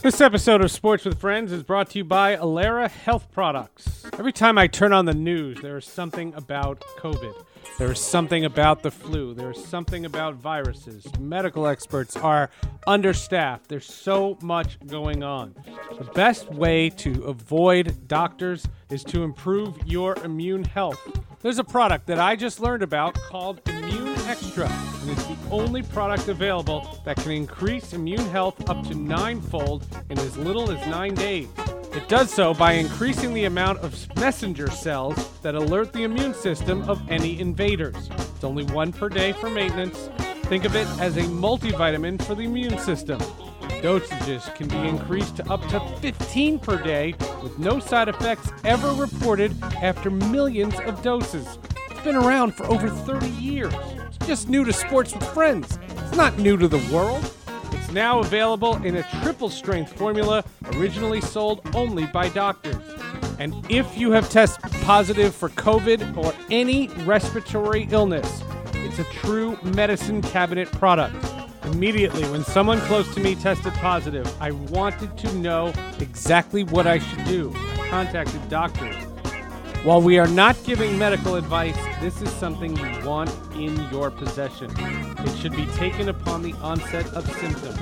This episode of Sports with Friends is brought to you by Alera Health Products. Every time I turn on the news, there is something about COVID. There is something about the flu. There is something about viruses. Medical experts are understaffed. There's so much going on. The best way to avoid doctors is to improve your immune health. There's a product that I just learned about called Immune Extra, and it's the only product available that can increase immune health up to ninefold in as little as nine days. It does so by increasing the amount of messenger cells that alert the immune system of any invaders. It's only one per day for maintenance. Think of it as a multivitamin for the immune system. Dosages can be increased to up to 15 per day with no side effects ever reported after millions of doses. It's been around for over 30 years. Just new to sports with friends. It's not new to the world. It's now available in a triple strength formula originally sold only by doctors. And if you have tested positive for COVID or any respiratory illness, it's a true medicine cabinet product. Immediately, when someone close to me tested positive, I wanted to know exactly what I should do. I contacted doctors. While we are not giving medical advice, this is something you want in your possession. It should be taken upon the onset of symptoms.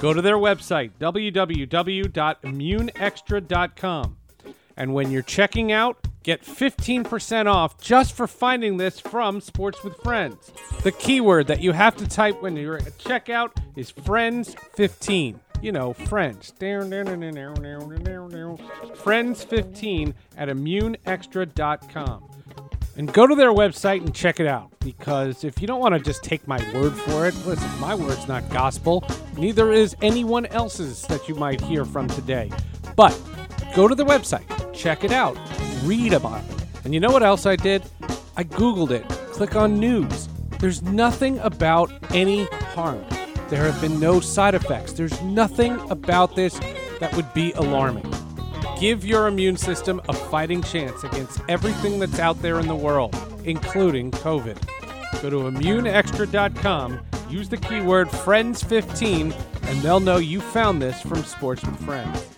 Go to their website, www.immuneextra.com. And when you're checking out, get 15% off just for finding this from Sports with Friends. The keyword that you have to type when you're at checkout is friends15. You know, friends. Friends15 at immuneextra.com. And go to their website and check it out because if you don't want to just take my word for it, listen, my word's not gospel. Neither is anyone else's that you might hear from today. But go to the website, check it out, read about it. And you know what else I did? I Googled it. Click on news. There's nothing about any harm. There have been no side effects. There's nothing about this that would be alarming. Give your immune system a fighting chance against everything that's out there in the world, including COVID. Go to immuneextra.com, use the keyword FRIENDS15, and they'll know you found this from Sports with Friends.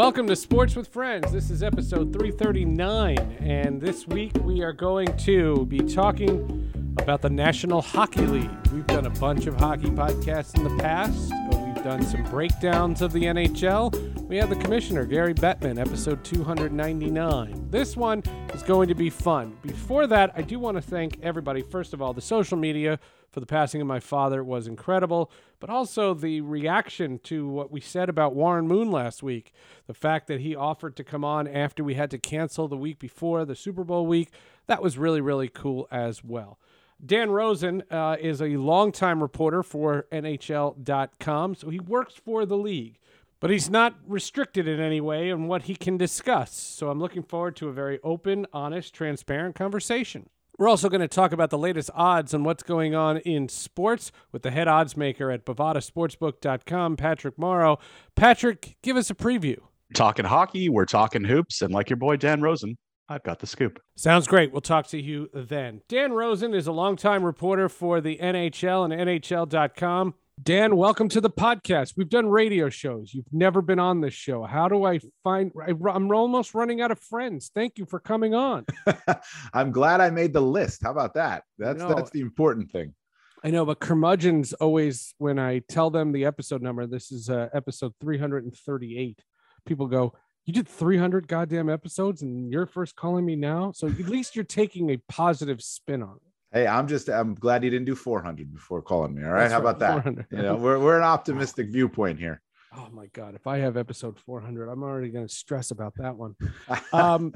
Welcome to Sports with Friends. This is episode 339, and this week we are going to be talking about the National Hockey League. We've done a bunch of hockey podcasts in the past. We've done some breakdowns of the NHL. We have the commissioner, Gary Bettman, episode 299. This one is going to be fun. Before that, I do want to thank everybody. First of all, the social media for the passing of my father was incredible, but also the reaction to what we said about Warren Moon last week. The fact that he offered to come on after we had to cancel the week before the Super Bowl week, that was really, really cool as well. Dan Rosen uh, is a longtime reporter for NHL.com, so he works for the league. But he's not restricted in any way on what he can discuss. So I'm looking forward to a very open, honest, transparent conversation. We're also going to talk about the latest odds on what's going on in sports with the head odds maker at bovadasportsbook.com, Patrick Morrow. Patrick, give us a preview. Talking hockey, we're talking hoops, and like your boy Dan Rosen, I've got the scoop. Sounds great. We'll talk to you then. Dan Rosen is a longtime reporter for the NHL and NHL.com. Dan, welcome to the podcast. We've done radio shows. You've never been on this show. How do I find? I, am almost running out of friends. Thank you for coming on. I'm glad I made the list. How about that? That's No. that's the important thing. I know, but curmudgeons always, when I tell them the episode number, this is uh, episode 338. People go, "You did 300 goddamn episodes, and you're first calling me now." So at least you're taking a positive spin on it. Hey, I'm just I'm glad you didn't do 400 before calling me. All right, That's how right, about that? You know, we're we're an optimistic viewpoint here. Oh my god! If I have episode 400, I'm already going to stress about that one. um,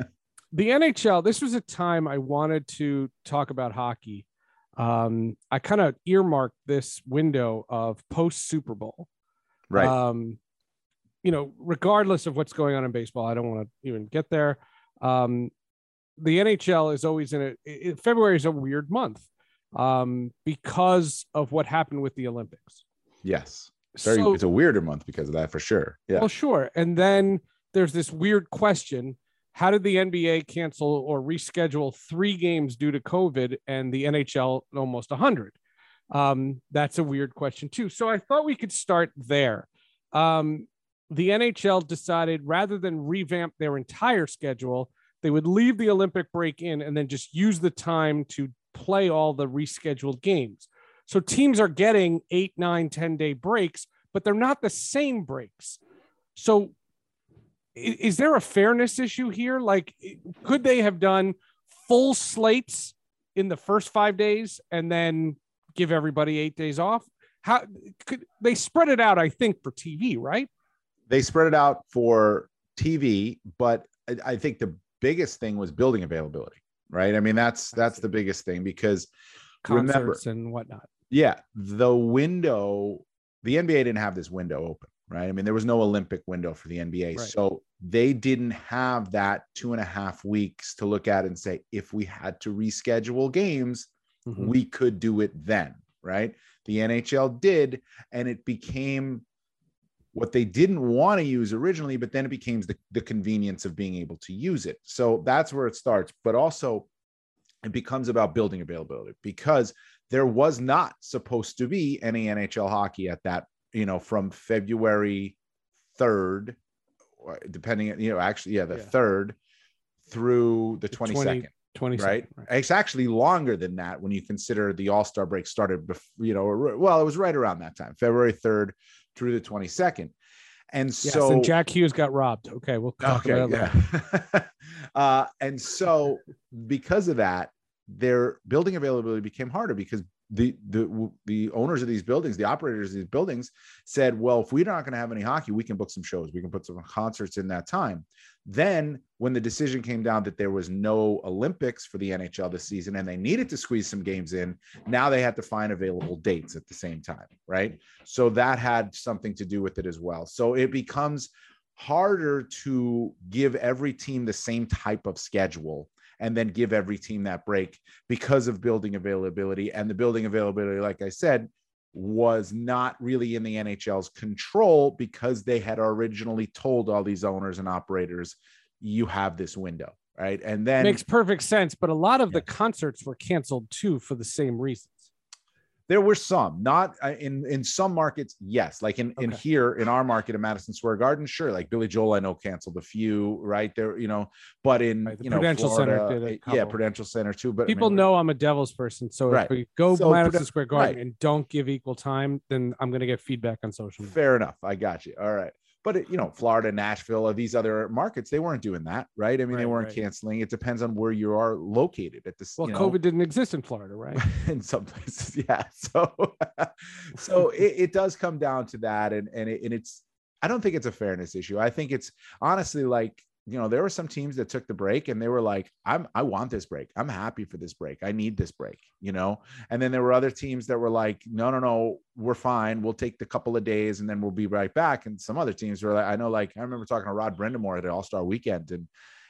the NHL, this was a time I wanted to talk about hockey. Um, I kind of earmarked this window of post Super Bowl. right. Um, you know, regardless of what's going on in baseball, I don't want to even get there. Um, the NHL is always in a it, February is a weird month um, because of what happened with the Olympics. yes. Very So- it's a weirder month because of that for sure. Yeah. Well, sure. And then there's this weird question how did the NBA cancel or reschedule three games due to COVID and the NHL almost 100? Um, that's a weird question, too. So I thought we could start there. Um, the NHL decided rather than revamp their entire schedule, they would leave the Olympic break in and then just use the time to play all the rescheduled games. So teams are getting eight, nine, 10 day breaks, but they're not the same breaks. So is there a fairness issue here? Like, could they have done full slates in the first five days and then give everybody eight days off? How could they spread it out? I think for TV, right? They spread it out for TV, but I think the biggest thing was building availability, right? I mean, that's that's the biggest thing because concerts remember, and whatnot. Yeah, the window, the NBA didn't have this window open, right? I mean, there was no Olympic window for the NBA, Right. so they didn't have that two and a half weeks to look at and say if we had to reschedule games, Mhm. we could do it then, right? The NHL did, and it became what they didn't want to use originally, but then it became the, the convenience of being able to use it. So that's where it starts. But also, it becomes about building availability because there was not supposed to be any NHL hockey at that, you know, from February 3rd, or depending, you know, actually, yeah, the Yeah. 3rd through the The 22nd 20 right? It's actually longer than that when you consider the All Star break started, before you know, well, it was right around that time, February 3rd through the 22nd. And Yes, so, and Jack Hughes got robbed. Okay, we'll talk okay, about that yeah. uh, and so, because of that, their building availability became harder because the the the owners of these buildings, the operators of these buildings, said, "Well, if we're not going to have any hockey, we can book some shows. We can put some concerts in that time." Then, when the decision came down that there was no Olympics for the NHL this season and they needed to squeeze some games in, now they had to find available dates at the same time, right? So that had something to do with it as well. So it becomes harder to give every team the same type of schedule and then give every team that break because of building availability. And the building availability, like I said, was not really in the NHL's control because they had originally told all these owners and operators, you have this window, right? And then Makes perfect sense, but a lot of the concerts were canceled too for the same reasons. There were some not uh, in in some markets yes like in in here in our market in madison square garden sure like billy joel i know canceled a few right there you know but in Right, you know Prudential Center Florida, did a eh, yeah prudential center too but I People mean, know I'm a Devils person, so Right. if we go So Madison Pruden- Square Garden right. and don't give equal time, then I'm going to get feedback on social media. fair enough i got you all right but it, you know florida nashville or these other markets they weren't doing that right? I mean they weren't right. canceling. It depends on where you are located at this Well, you know, COVID didn't exist in Florida, right? in some places yeah. So so it, it does come down to that and and, it, and it's i don't think it's a fairness issue. I think it's honestly like you know there were some teams that took the break and they were like i'm i want this break i'm happy for this break i need this break you know and then there were other teams that were like no no no we're fine we'll take the couple of days and then we'll be right back and some other teams were like i know like i remember talking to rod brind'amour at an all-star weekend and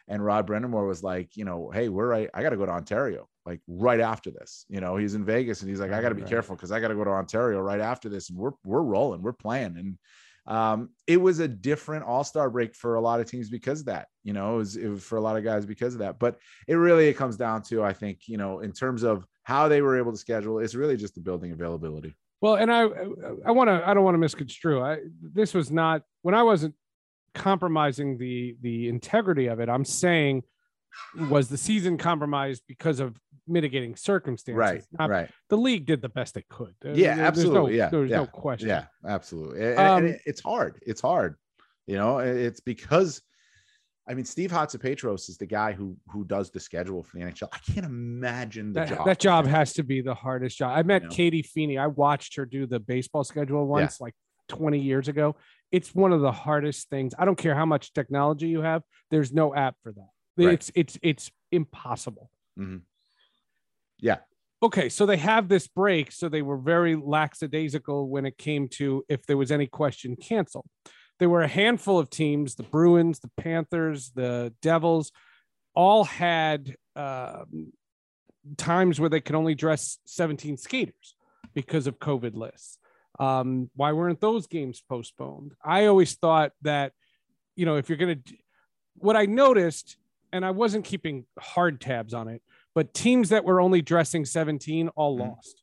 and Rod Brind'Amour was like, you know, hey, we're right. I got to go to Ontario like right after this. You know, he's in Vegas and he's like, I got to be Right. careful because I got to go to Ontario right after this, and we're we're rolling, we're playing, and um, it was a different All Star break for a lot of teams because of that. You know, it was, it was for a lot of guys because of that. But it really it comes down to, I think, you know, in terms of how they were able to schedule, it's really just the building availability. Well, and I I want to I don't want to misconstrue. I this was not when I wasn't compromising the the integrity of it. I'm saying was the season compromised because of mitigating circumstances. Right, Not- right. The league did the best it could. Yeah, there- there's absolutely. No, Yeah, there's yeah, no question. Yeah, absolutely. And, and Um, it- it's hard. It's hard. You know, it's because I mean Steve Hatze-Petros is the guy who who does the schedule for the NHL. I can't imagine the That job. that job has to be the hardest job. I met know? Katy Feeney. I watched her do the baseball schedule once, like 20 years ago. It's one of the hardest things. I don't care how much technology you have. There's no app for that. Right. It's it's it's impossible. Mhm. Yeah. Okay, so they have this break. So they were very lackadaisical when it came to if there was any question, cancel. There were a handful of teams: the Bruins, the Panthers, the Devils, all had um, times where they could only dress 17 skaters because of COVID lists. Um, why weren't those games postponed? I always thought that, you know, if you're going to, what I noticed and I wasn't keeping hard tabs on it, but teams that were only dressing 17 all Mhm. lost.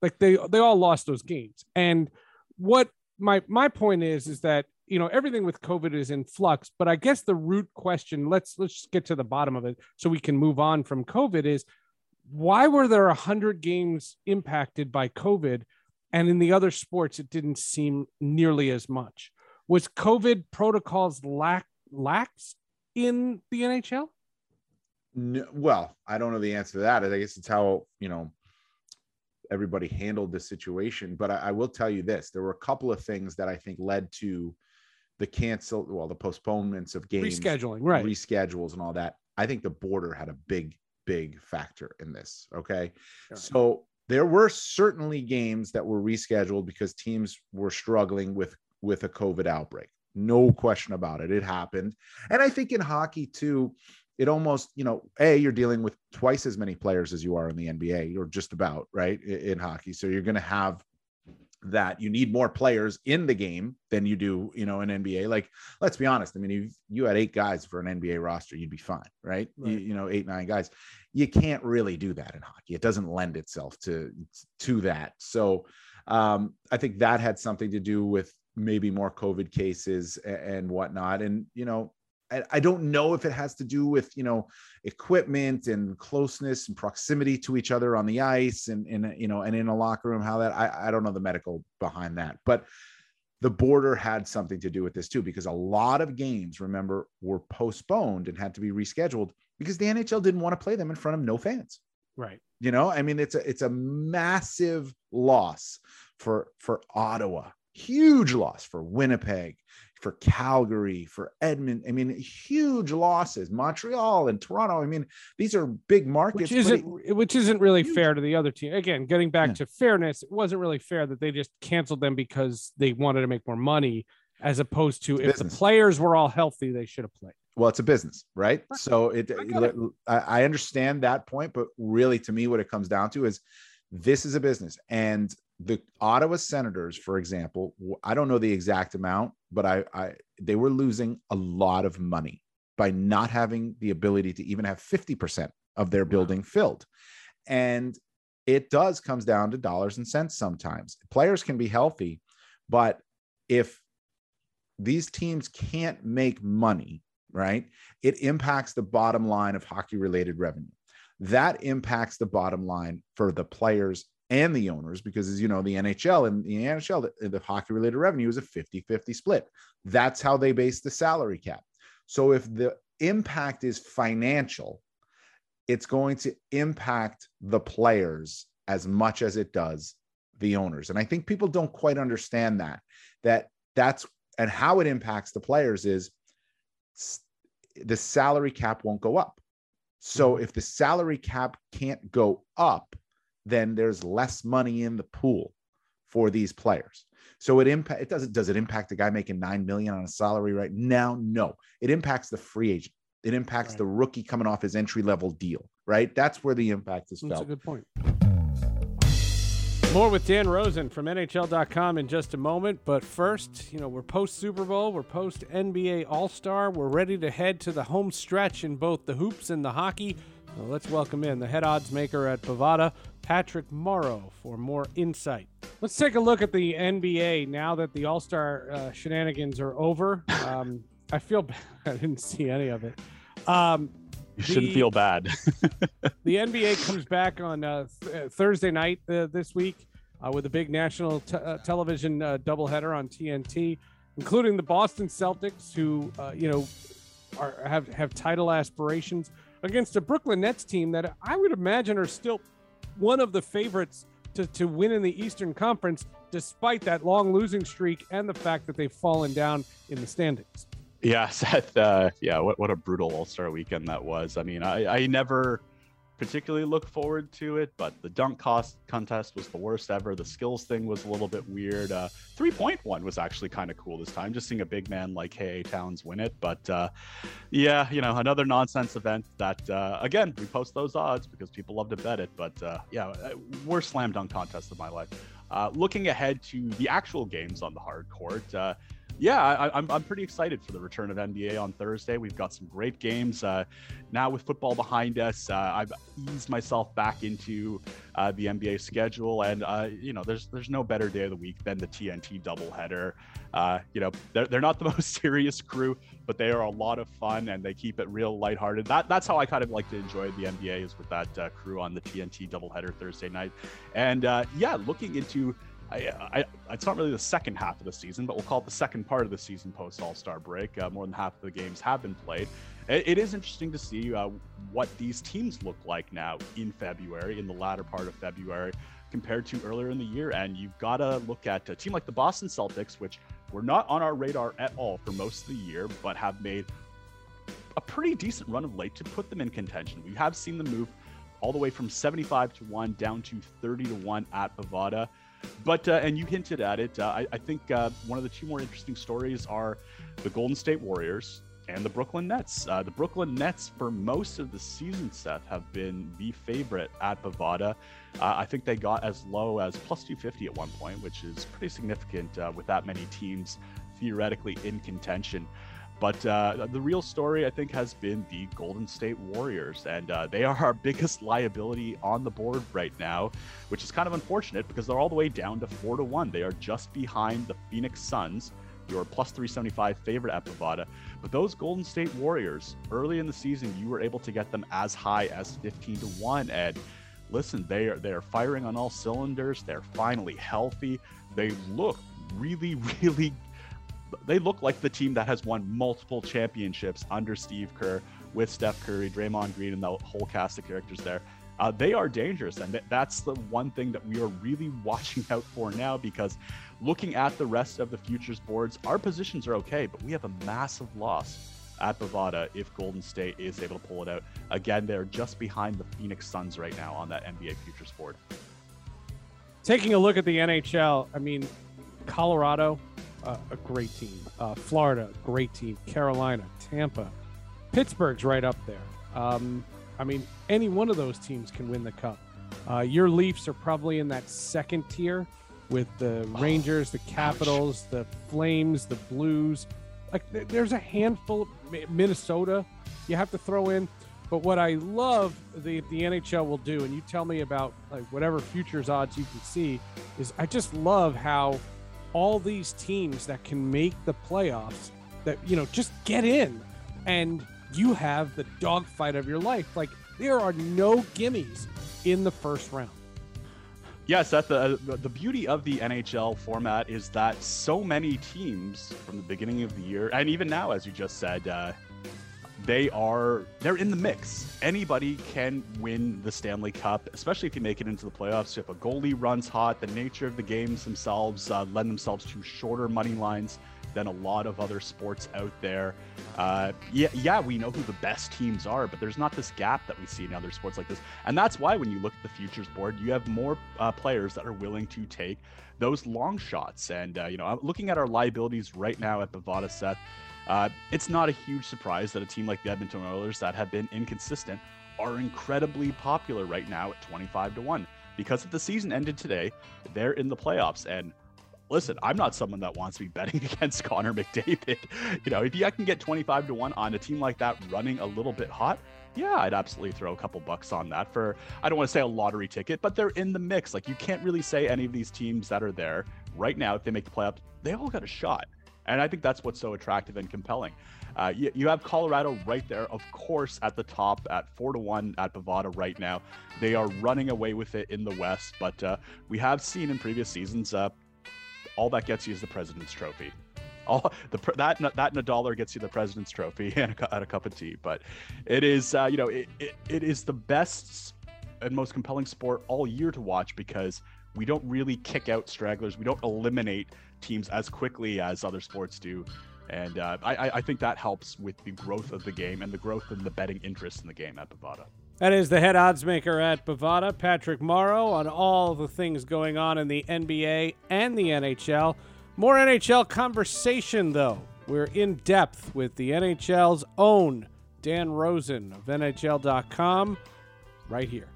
Like they they all lost those games. And what my my point is is that you know everything with COVID is in flux, but I guess the root question, let's let's just get to the bottom of it so we can move on from COVID is why were there 100 games impacted by COVID and in the other sports it didn't seem nearly as much? Was COVID protocols lack lax in the NHL? No, well, I don't know the answer to that. I guess it's how you know everybody handled the situation. But I, I will tell you this: there were a couple of things that I think led to the cancel, well, the postponements of games, Rescheduling, right? reschedules, and all that. I think the border had a big, big factor in this. Okay, Sure. so there were certainly games that were rescheduled because teams were struggling with with a COVID outbreak. No question about it. It happened. And I think in hockey too, it almost, you know, A, you're dealing with twice as many players as you are in the NBA, or just about, right? In hockey. So you're going to have that you need more players in the game than you do, you know, in NBA. Like, let's be honest. I mean, if you had eight guys for an NBA roster, you'd be fine, right? You, Right. you know, eight, nine guys. You can't really do that in hockey. It doesn't lend itself to to that. So um, I think that had something to do with maybe more COVID cases and whatnot. And you know, I, I don't know if it has to do with you know equipment and closeness and proximity to each other on the ice and and you know and in a locker room. How that I, I don't know the medical behind that, but the border had something to do with this too because a lot of games remember were postponed and had to be rescheduled because the NHL didn't want to play them in front of no fans Right. you know i mean it's a it's a massive loss for for ottawa huge loss for winnipeg for calgary for edmond i mean huge losses montreal and toronto i mean these are big markets Which isn't it- which isn't really huge. fair to the other team. Again, getting back Yeah. to fairness, it wasn't really fair that they just canceled them because they wanted to make more money, as opposed to It's if business. the players were all healthy, they should have played. well it's a business right Right. so it, I it. I, I understand that point but really to me what it comes down to is this is a business and the ottawa senators for example I don't know the exact amount but i i they were losing a lot of money by not having the ability to even have 50% of their Wow. building filled. And it does comes down to dollars and cents sometimes. Players can be healthy but if these teams can't make money right it impacts the bottom line of hockey related revenue. That impacts the bottom line for the players and the owners because as you know the nhl and the nhl the, the hockey related revenue is a 50-50 split. That's how they base the salary cap. So if the impact is financial it's going to impact the players as much as it does the owners. And i think people don't quite understand that that that's and how it impacts the players is the salary cap won't go up. So mm-hmm. if the salary cap can't go up then there's less money in the pool for these players so it impact it doesn't does it impact the guy making 9 million on a salary right now no it impacts the free agent it impacts Right. the rookie coming off his entry level deal right that's where the impact is That's a good point. More with Dan Rosen from NHL.com in just a moment. But first, you know, we're post Super Bowl, we're post NBA All Star. We're ready to head to the home stretch in both the hoops and the hockey. So let's welcome in the head odds maker at Bovada, Patrick Morrow, for more insight. Let's take a look at the NBA now that the All Star uh, shenanigans are over. Um, I feel bad. I didn't see any of it. Um, You shouldn't The- feel bad. the NBA comes back on uh, th- uh, Thursday night uh, this week uh, with a big national te- uh, television uh, doubleheader on TNT, including the Boston Celtics, who uh, you know are have have title aspirations against a Brooklyn Nets team that I would imagine are still one of the favorites to, to win in the Eastern Conference, despite that long losing streak and the fact that they've fallen down in the standings. Yeah, Seth. Uh, yeah, what, what a brutal All Star weekend that was. I mean, I, I never particularly look forward to it, but the dunk cost contest was the worst ever. The skills thing was a little bit weird. Uh, three point one was actually kind of cool this time, just seeing a big man like Hey Towns win it. But uh, yeah, you know, another nonsense event that uh, again we post those odds because people love to bet it. But uh, yeah, uh, worst slam dunk contest of my life. Uh, looking ahead to the actual games on the hard court. Yeah, I, I'm, I'm pretty excited for the return of NBA on Thursday. We've got some great games. Uh, now with football behind us, uh, I've eased myself back into uh, the NBA schedule, and uh, you know, there's there's no better day of the week than the TNT doubleheader. Uh, you know, they're, they're not the most serious crew, but they are a lot of fun and they keep it real lighthearted. That that's how I kind of like to enjoy the NBA is with that uh, crew on the TNT doubleheader Thursday night, and yeah, looking into I, I, it's not really the second half of the season, but we'll call it the second part of the season post All Star break. Uh, more than half of the games have been played. it, it is interesting to see uh, what these teams look like now in February, in the latter part of February, compared to earlier in the year. And you've got to look at a team like the Boston Celtics, which were not on our radar at all for most of the year, but have made a pretty decent run of late to put them in contention. We have seen them move all the way from 75 to 1 down to 30 to 1 at Bovada. But uh, and you hinted at it. Uh, I, I, think uh, one of the two more interesting stories are the Golden State Warriors and the Brooklyn Nets. Uh, the Brooklyn Nets, for most of the season, Seth, have been the favorite at Bovada. Uh, I think they got as low as plus 250 at one point, which is pretty significant uh, with that many teams theoretically in contention. But uh, the real story, I think, has been the Golden State Warriors, and uh, they are our biggest liability on the board right now, which is kind of unfortunate because they're all the way down to four to one. They are just behind the Phoenix Suns, your plus 375 favorite at Bovada. But those Golden State Warriors, early in the season, you were able to get them as high as 15 to one. And listen, they are they are firing on all cylinders. They're finally healthy. They look really, really they look like the team that has won multiple championships under Steve Kerr with Steph Curry, Draymond Green, and the whole cast of characters there. Uh, they are dangerous, and that's the one thing that we are really watching out for now. Because looking at the rest of the futures boards, our positions are okay, but we have a massive loss at Bovada if Golden State is able to pull it out. Again, they're just behind the Phoenix Suns right now on that NBA futures board. Taking a look at the NHL, I mean, Colorado, uh, a great team. Uh, Florida, great team. Carolina, Tampa, Pittsburgh's right up there. Um, I mean, any one of those teams can win the cup. Uh, your Leafs are probably in that second tier with the oh, Rangers, the Capitals, the Flames, the Blues. Like, th- there's a handful. Minnesota, you have to throw in. But what I love the the NHL will do, and you tell me about like whatever futures odds you can see, is I just love how all these teams that can make the playoffs that you know just get in and you have the dogfight of your life. Like there are no gimmies in the first round. Yes that the the beauty of the nhl format is that so many teams from the beginning of the year and even now as you just said uh, they are they're in the mix. Anybody can win the Stanley Cup, especially if you make it into the playoffs. If a goalie runs hot, the nature of the games themselves uh, lend themselves to shorter money lines than a lot of other sports out there. Uh, yeah, yeah, we know who the best teams are, but there's not this gap that we see in other sports like this, and that's why when you look at the futures board, you have more uh, players that are willing to take those long shots. And uh, you know, looking at our liabilities right now at Bovada Seth. Uh, it's not a huge surprise that a team like the Edmonton Oilers that have been inconsistent are incredibly popular right now at 25 to 1 because if the season ended today, they're in the playoffs. And listen, I'm not someone that wants to be betting against Connor McDavid. You know, if you can get 25 to 1 on a team like that running a little bit hot, yeah, I'd absolutely throw a couple bucks on that for, I don't want to say a lottery ticket, but they're in the mix. Like, you can't really say any of these teams that are there right now, if they make the playoffs, they all got a shot. And I think that's what's so attractive and compelling. Uh, you, you, have Colorado right there, of course, at the top at four to one at Bovada right now. They are running away with it in the West, but uh, we have seen in previous seasons, uh, all that gets you is the President's Trophy. All the that that and a dollar gets you the President's Trophy and a, and a cup of tea. But it is, uh, you know, it, it, it is the best and most compelling sport all year to watch because we don't really kick out stragglers. We don't eliminate teams as quickly as other sports do. And uh, I, I think that helps with the growth of the game and the growth in the betting interest in the game at Bovada. That is the head odds maker at Bovada, Patrick Morrow, on all the things going on in the NBA and the NHL. More NHL conversation, though. We're in depth with the NHL's own Dan Rosen of NHL.com right here.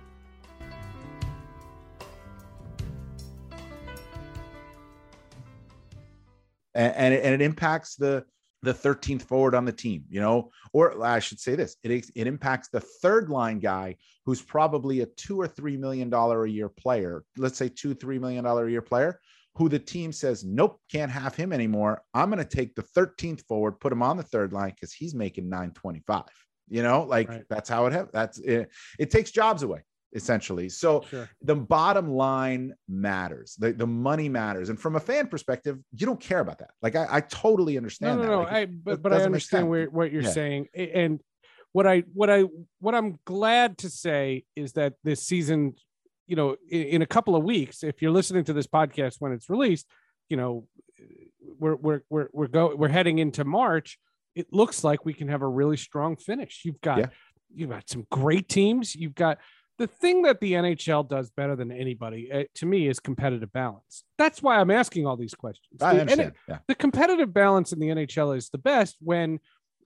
And, and, it, and it impacts the the 13th forward on the team, you know, or I should say this, it, it impacts the third line guy who's probably a two or three million dollar a year player, let's say two, three million dollar a year player, who the team says, nope, can't have him anymore. I'm going to take the 13th forward, put him on the third line because he's making 925. You know, like right. that's how it have that's it, it takes jobs away essentially. So sure. the bottom line matters. The, the money matters. And from a fan perspective, you don't care about that. Like I, I totally understand. No, no, that. no. Like, I, but, but I understand where, what you're yeah. saying. And what I, what I, what I'm glad to say is that this season, you know, in, in a couple of weeks, if you're listening to this podcast when it's released, you know, we're, we're, we're, we're go, we're heading into March. It looks like we can have a really strong finish. You've got, yeah. you've got some great teams. You've got, the thing that the NHL does better than anybody uh, to me is competitive balance. That's why I'm asking all these questions. I understand. yeah. The competitive balance in the NHL is the best when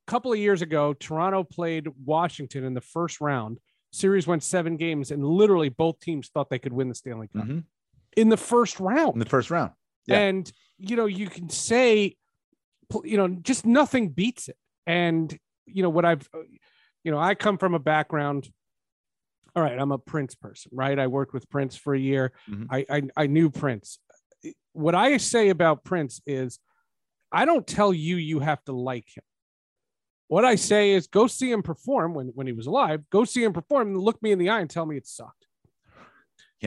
a couple of years ago, Toronto played Washington in the first round. Series went seven games, and literally both teams thought they could win the Stanley Cup mm-hmm. in the first round. In the first round. Yeah. And, you know, you can say, you know, just nothing beats it. And, you know, what I've, uh, you know, I come from a background all right, I'm a Prince person, right? I worked with Prince for a year. Mm-hmm. I, I I knew Prince. What I say about Prince is, I don't tell you you have to like him. What I say is, go see him perform when when he was alive. Go see him perform and look me in the eye and tell me it sucked.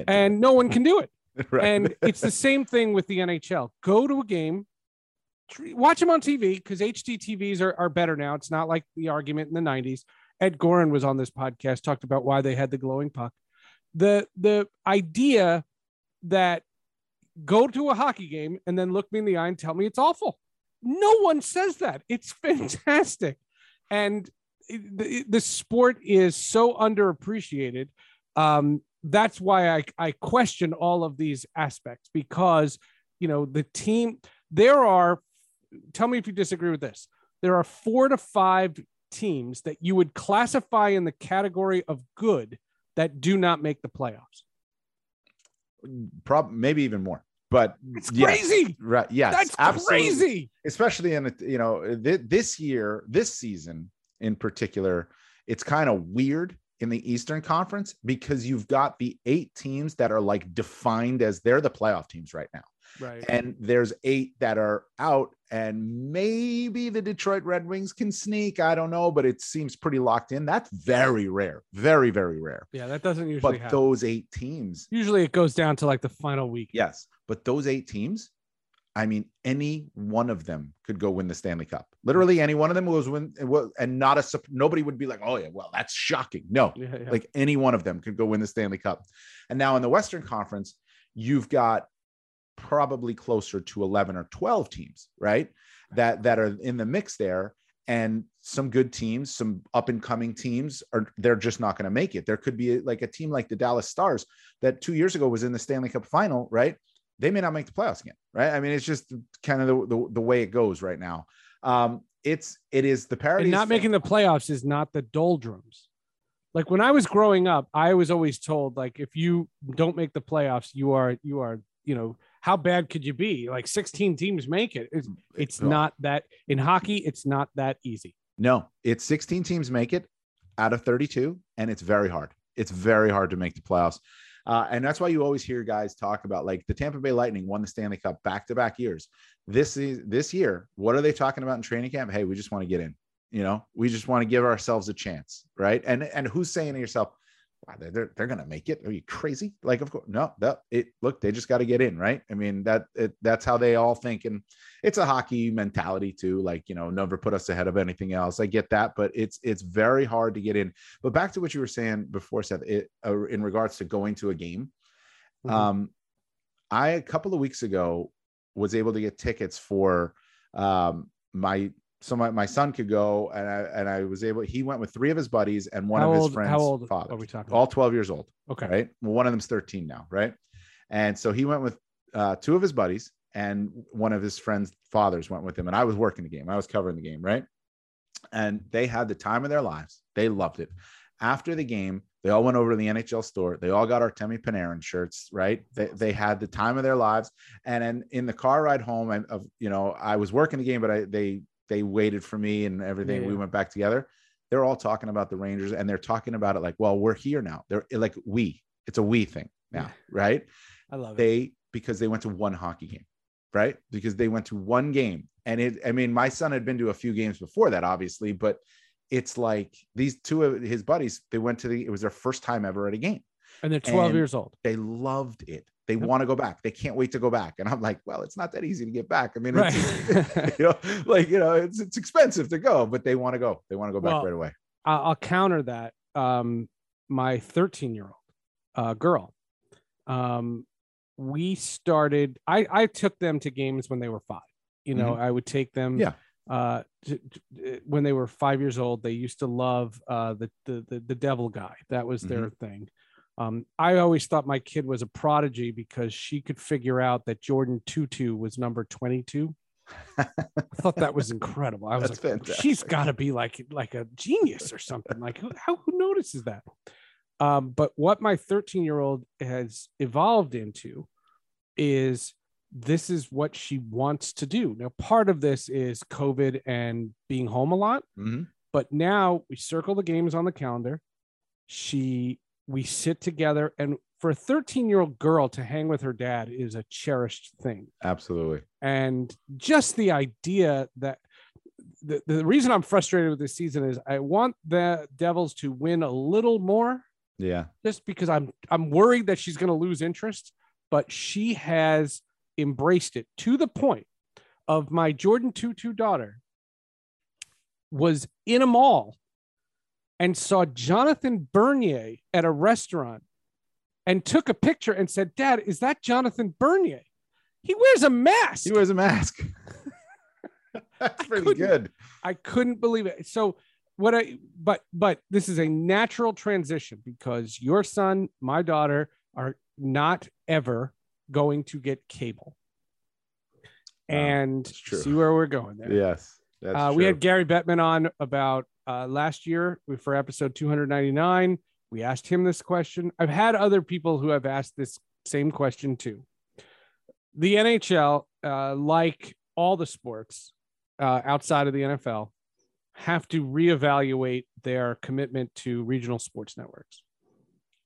And no one can do it. right. And it's the same thing with the NHL. Go to a game, watch them on TV because HD TVs are, are better now. It's not like the argument in the 90s. Ed Goren was on this podcast, talked about why they had the glowing puck. The the idea that go to a hockey game and then look me in the eye and tell me it's awful. No one says that. It's fantastic. And the, the sport is so underappreciated. Um, that's why I, I question all of these aspects because, you know, the team, there are, tell me if you disagree with this. There are four to five teams that you would classify in the category of good that do not make the playoffs? Prob maybe even more. But it's crazy. Right. Yes. That's absolutely. crazy. Especially in you know, th- this year, this season in particular, it's kind of weird in the Eastern Conference because you've got the eight teams that are like defined as they're the playoff teams right now. Right. And there's eight that are out, and maybe the Detroit Red Wings can sneak. I don't know, but it seems pretty locked in. That's very rare. Very, very rare. Yeah, that doesn't usually But happen. those eight teams. Usually it goes down to like the final week. Yes. But those eight teams, I mean, any one of them could go win the Stanley Cup. Literally, any one of them was win, uh, and not a nobody would be like, "Oh yeah, well that's shocking." No, yeah, yeah. like any one of them could go win the Stanley Cup. And now in the Western Conference, you've got probably closer to 11 or 12 teams, right? That that are in the mix there and some good teams, some up and coming teams are they're just not going to make it. There could be like a team like the Dallas Stars that 2 years ago was in the Stanley Cup final, right? They may not make the playoffs again, right? I mean, it's just kind of the, the, the way it goes right now. Um, it's it is the. And not making the playoffs is not the doldrums. Like when I was growing up, I was always told like if you don't make the playoffs, you are you are you know how bad could you be? Like 16 teams make it. It's, it's not that in hockey, it's not that easy. No, it's 16 teams make it out of 32, and it's very hard. It's very hard to make the playoffs. Uh, and that's why you always hear guys talk about like the Tampa Bay Lightning won the Stanley Cup back to back years. This is this year. What are they talking about in training camp? Hey, we just want to get in. You know, we just want to give ourselves a chance, right? And and who's saying to yourself, wow, they're they're gonna make it. Are you crazy? Like, of course, no. That it look, they just got to get in, right? I mean, that it, that's how they all think, and it's a hockey mentality too. Like, you know, never put us ahead of anything else. I get that, but it's it's very hard to get in. But back to what you were saying before, Seth, it, uh, in regards to going to a game. Mm-hmm. Um, I a couple of weeks ago was able to get tickets for um my so my, my son could go and I and I was able he went with three of his buddies and one how of his old, friends how old fathers. are we talking all 12 years old okay. right? Well, one of them's 13 now right? And so he went with uh, two of his buddies and one of his friends fathers went with him and I was working the game. I was covering the game right? And they had the time of their lives. They loved it. After the game They all went over to the NHL store. They all got Artemi Panarin shirts, right? They, they had the time of their lives. And then in the car ride home, and of you know, I was working the game, but I they they waited for me and everything. Yeah. We went back together. They're all talking about the Rangers, and they're talking about it like, well, we're here now. They're like we. It's a we thing now, Yeah. right? I love it. They because they went to one hockey game, right? Because they went to one game, and it. I mean, my son had been to a few games before that, obviously, but it's like these two of his buddies. They went to the. It was their first time ever at a game. And they're 12 and- years old. They loved it. They Yep. want to go back. They can't wait to go back. And I'm like, well, it's not that easy to get back. I mean, Right. it's, you know, like you know, it's it's expensive to go, but they want to go. They want to go back Well, right away. I'll, I'll counter that. Um, my 13 year old uh, girl, um, we started. I I took them to games when they were five. You know, I would take them. Yeah. Uh, to, to- when they were five years old, they used to love uh, the, the the the devil guy. That was their thing. Um, I always thought my kid was a prodigy because she could figure out that Jordan Tootoo was number 22. I thought that was incredible. I was That's like, she's got to be like like a genius or something. Like who how who notices that? Um, but what my 13 year old has evolved into is this is what she wants to do. Now, part of this is COVID and being home a lot, Mhm. but now we circle the games on the calendar. She we sit together, and for a 13 year old girl to hang with her dad is a cherished thing Absolutely. and just the idea that the, the reason I'm frustrated with this season is I want the Devils to win a little more Yeah. just because I'm I'm worried that she's going to lose interest, but she has embraced it to the point of my Jordan Tootoo daughter was in a mall and saw Jonathan Bernier at a restaurant and took a picture and said, "Dad, is that Jonathan Bernier? He wears a mask." He wears a mask. That's pretty couldn't- good. I couldn't believe it. So what I but but this is a natural transition because your son, my daughter are not ever going to get cable. And true. see where we're going there. Yes. That's Uh, we had Gary Bettman on about uh, last year for episode 299. We asked him this question. I've had other people who have asked this same question too. The NHL, uh, like all the sports uh, outside of the NFL, have to reevaluate their commitment to regional sports networks.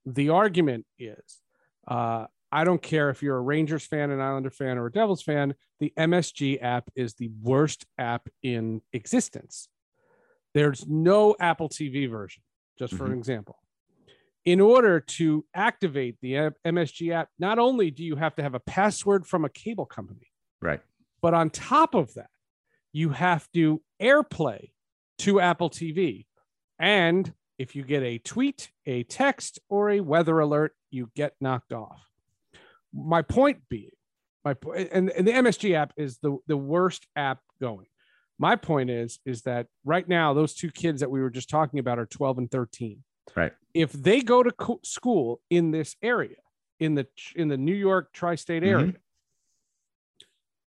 The argument is uh, I don't care if you're a Rangers fan, an Islander fan, or a Devils fan, the MSG app is the worst app in existence. There's no Apple TV version, just for mm-hmm. an example. In order to activate the MSG app, not only do you have to have a password from a cable company, right. but on top of that, you have to AirPlay to Apple TV. And if you get a tweet, a text, or a weather alert, you get knocked off. My point being, my and, and the MSG app is the, the worst app going. My point is, is that right now, those two kids that we were just talking about are 12 and 13. Right. If they go to co- school in this area, in the in the New York tri-state Mhm. area,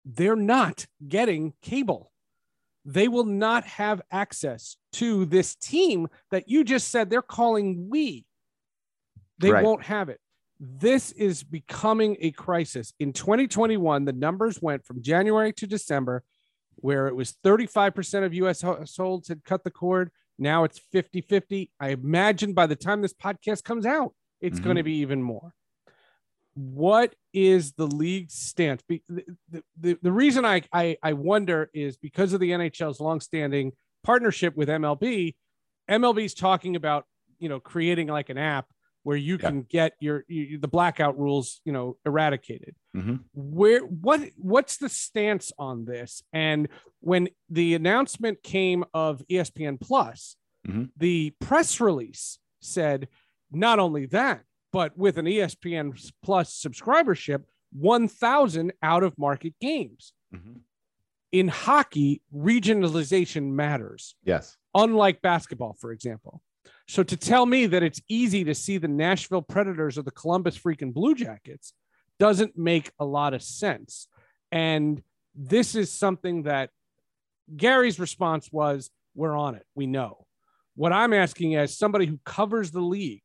they're not getting cable. They will not have access to this team that you just said they're calling we. They Right. won't have it. This is becoming a crisis. In 2021, the numbers went from January to December, where it was 35% of US households had cut the cord. Now it's 50 50. I imagine by the time this podcast comes out, it's Mhm. going to be even more what is the league's stance? The, the, the reason I, I I wonder is because of the NHL's longstanding partnership with MLB. MLB's talking about you know creating like an app where you Yeah. can get your, you, the blackout rules you know eradicated. Mhm. Where what what's the stance on this? And when the announcement came of ESPN Plus, Mhm. the press release said not only that, but with an ESPN Plus subscribership, 1,000 out of market games. Mhm. In hockey, regionalization matters, Yes. unlike basketball, for example. So to tell me that it's easy to see the Nashville Predators or the Columbus freaking Blue Jackets doesn't make a lot of sense. And this is something that Gary's response was, We're on it. We know. What I'm asking as somebody who covers the league,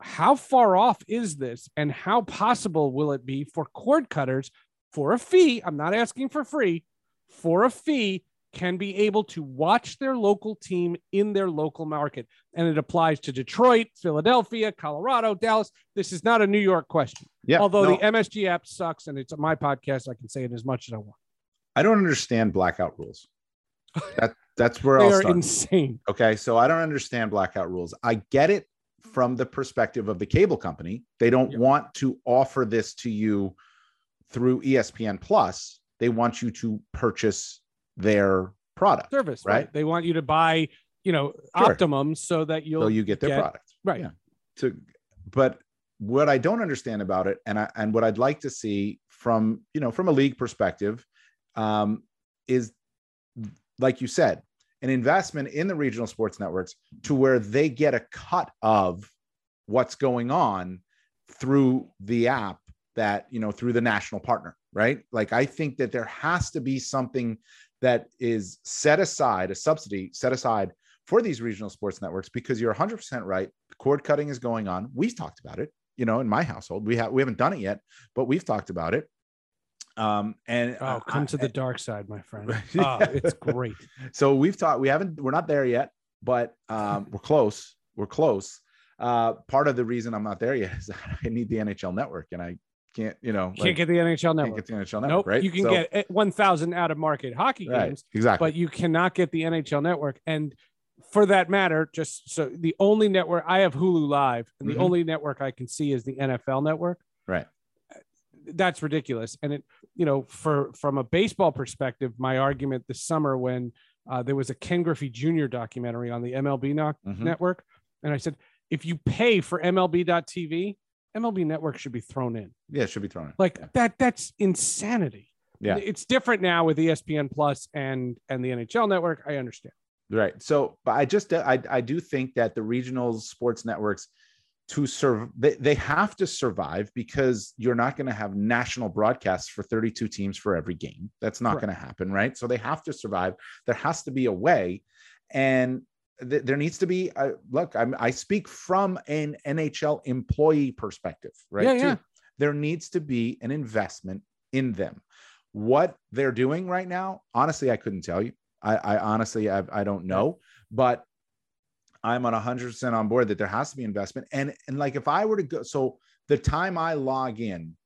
how far off is this and how possible will it be for cord cutters for a fee? I'm not asking for free, for a fee can be able to watch their local team in their local market. And it applies to Detroit, Philadelphia, Colorado, Dallas. This is not a New York question. Yeah. Although no, the MSG app sucks and it's my podcast, I can say it as much as I want. I don't understand blackout rules. That that's where I'll start. insane. Okay, so I don't understand blackout rules. I get it from the perspective of the cable company. They don't Yeah. want to offer this to you through ESPN Plus. They want you to purchase their product, Service, right? Right. They want you to buy, you know, Sure. Optimum so that you'll so you get their get- product. right. Yeah. To, but what I don't understand about it, and I and what I'd like to see from you know from a league perspective, um, is like you said, an investment in the regional sports networks to where they get a cut of what's going on through the app that you know through the national partner right like i think that there has to be something that is set aside a subsidy set aside for these regional sports networks because you're 100% right. Cord cutting is going on. We've talked about it you know in my household. We have we haven't done it yet but we've talked about it. Um and Oh, uh, come I- to the dark side, my friend. Oh, it's great. so we've talked we haven't we're not there yet but um, we're close we're close. Uh, part of the reason i'm not there yet is i need the nhl network and i can't you know Can't get the NHL network. can't get the nhl network Nope. right You can So- get eh, 1,000 out of market hockey right games, exactly but you cannot get the NHL network. And for that matter, just so the only network I have Hulu Live, and the Mhm. only network I can see is the NFL network. Right. That's ridiculous. And it, you know, for from a baseball perspective, my argument this summer when uh, there was a Ken Griffey Jr. documentary on the MLB no- Mhm. network, and I said, if you pay for MLB.TV, MLB network should be thrown in. yeah it should be thrown in. Like yeah. that, that's insanity. Yeah. It's different now with ESPN Plus and and the NHL network. I understand. Right. So, but I just I I do think that the regional sports networks to serve they, they have to survive because you're not going to have national broadcasts for 32 teams for every game. That's not Correct. going to happen, right? So they have to survive. There has to be a way and th- there needs to be a look, I'm, I speak from an NHL employee perspective, right? Yeah, too. yeah. There needs to be an investment in them. What they're doing right now, honestly, I couldn't tell you. I, I honestly, I, I don't know, but I'm on 100% on board that there has to be investment. And, and like if I were to go, so the time I log in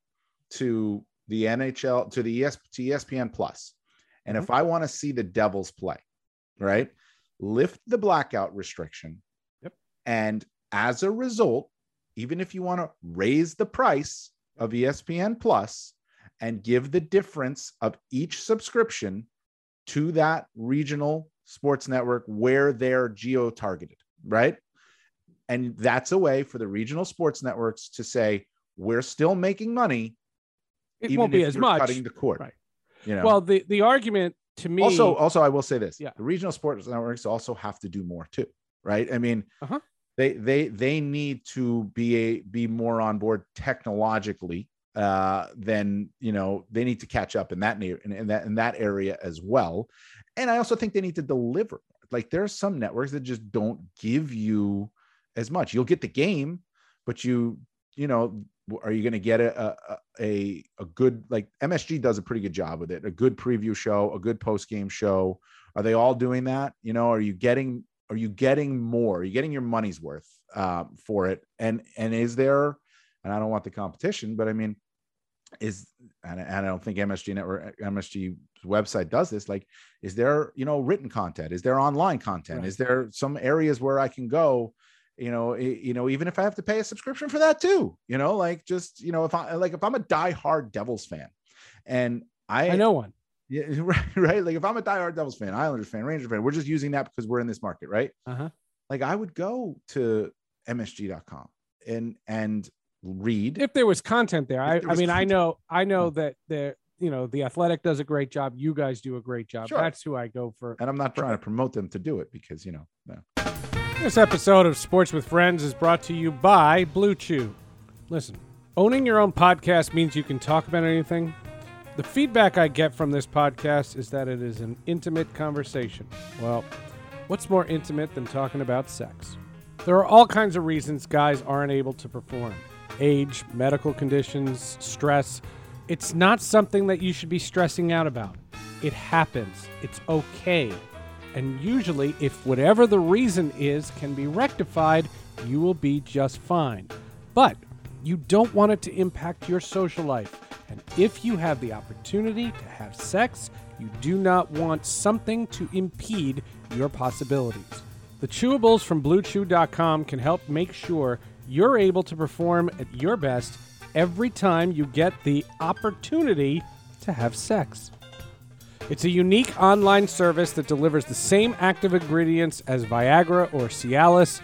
to the NHL, to the ES, to ESPN Plus, and mm-hmm. if I want to see the Devils play, right, lift the blackout restriction. Yep. And as a result, even if you want to raise the price of ESPN Plus and give the difference of each subscription to that regional sports network where they're geo targeted, right? And that's a way for the regional sports networks to say, we're still making money. It even won't be as much. Cutting the cord. Right. You know? Well, the the argument to me also, also, I will say this: Yeah. the regional sports networks also have to do more too, right? I mean, Uh-huh. they they they need to be a be more on board technologically. Uh, then you know they need to catch up in that near in, in that in that area as well. And I also think they need to deliver. Like there are some networks that just don't give you as much. You'll get the game, but you you know are you going to get a, a a good like MSG does a pretty good job with it. A good preview show, a good post game show. Are they all doing that? You know, are you getting are you getting more? Are you getting your money's worth um, for it? And and is there? And I don't want the competition, but I mean, is and, and I don't think MSG network MSG website does this. Like, is there you know written content? Is there online content? Right. Is there some areas where I can go? You know i- you know even if i have to pay a subscription for that too you know like just you know if i like if i'm a diehard devils fan and i I know one. yeah right, right like if i'm a diehard devils fan islanders fan ranger fan we're just using that because we're in this market right Uh-huh. like i would go to msg.com and and read If there was content there, I, there I mean, I know, I know that the you know the athletic does a great job. You guys do a great job. Sure. That's who I go for. and i'm not trying to promote them to do it because you know no. This episode of Sports with Friends is brought to you by Blue Chew. Listen, owning your own podcast means you can talk about anything. The feedback I get from this podcast is that it is an intimate conversation. Well, what's more intimate than talking about sex? There are all kinds of reasons guys aren't able to perform age, medical conditions, stress. It's not something that you should be stressing out about. It happens, it's okay. And usually, if whatever the reason is can be rectified, you will be just fine. But you don't want it to impact your social life. And if you have the opportunity to have sex, you do not want something to impede your possibilities. The chewables from BlueChew.com can help make sure you're able to perform at your best every time you get the opportunity to have sex. It's a unique online service that delivers the same active ingredients as Viagra or Cialis,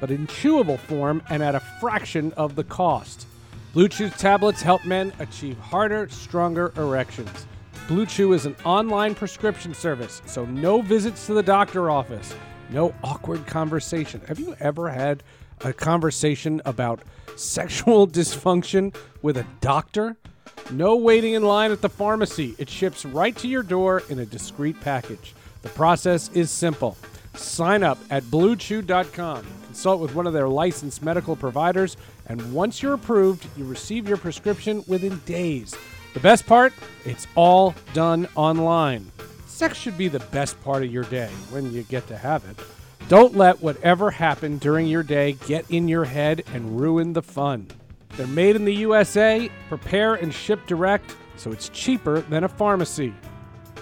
but in chewable form and at a fraction of the cost. Blue Chew tablets help men achieve harder, stronger erections. Blue Chew is an online prescription service, so no visits to the doctor office, no awkward conversation. Have you ever had a conversation about sexual dysfunction with a doctor? No waiting in line at the pharmacy. It ships right to your door in a discreet package. The process is simple. Sign up at bluechew.com, consult with one of their licensed medical providers, and once you're approved, you receive your prescription within days. The best part? It's all done online. Sex should be the best part of your day when you get to have it. Don't let whatever happened during your day get in your head and ruin the fun. They're made in the USA, prepare and ship direct, so it's cheaper than a pharmacy.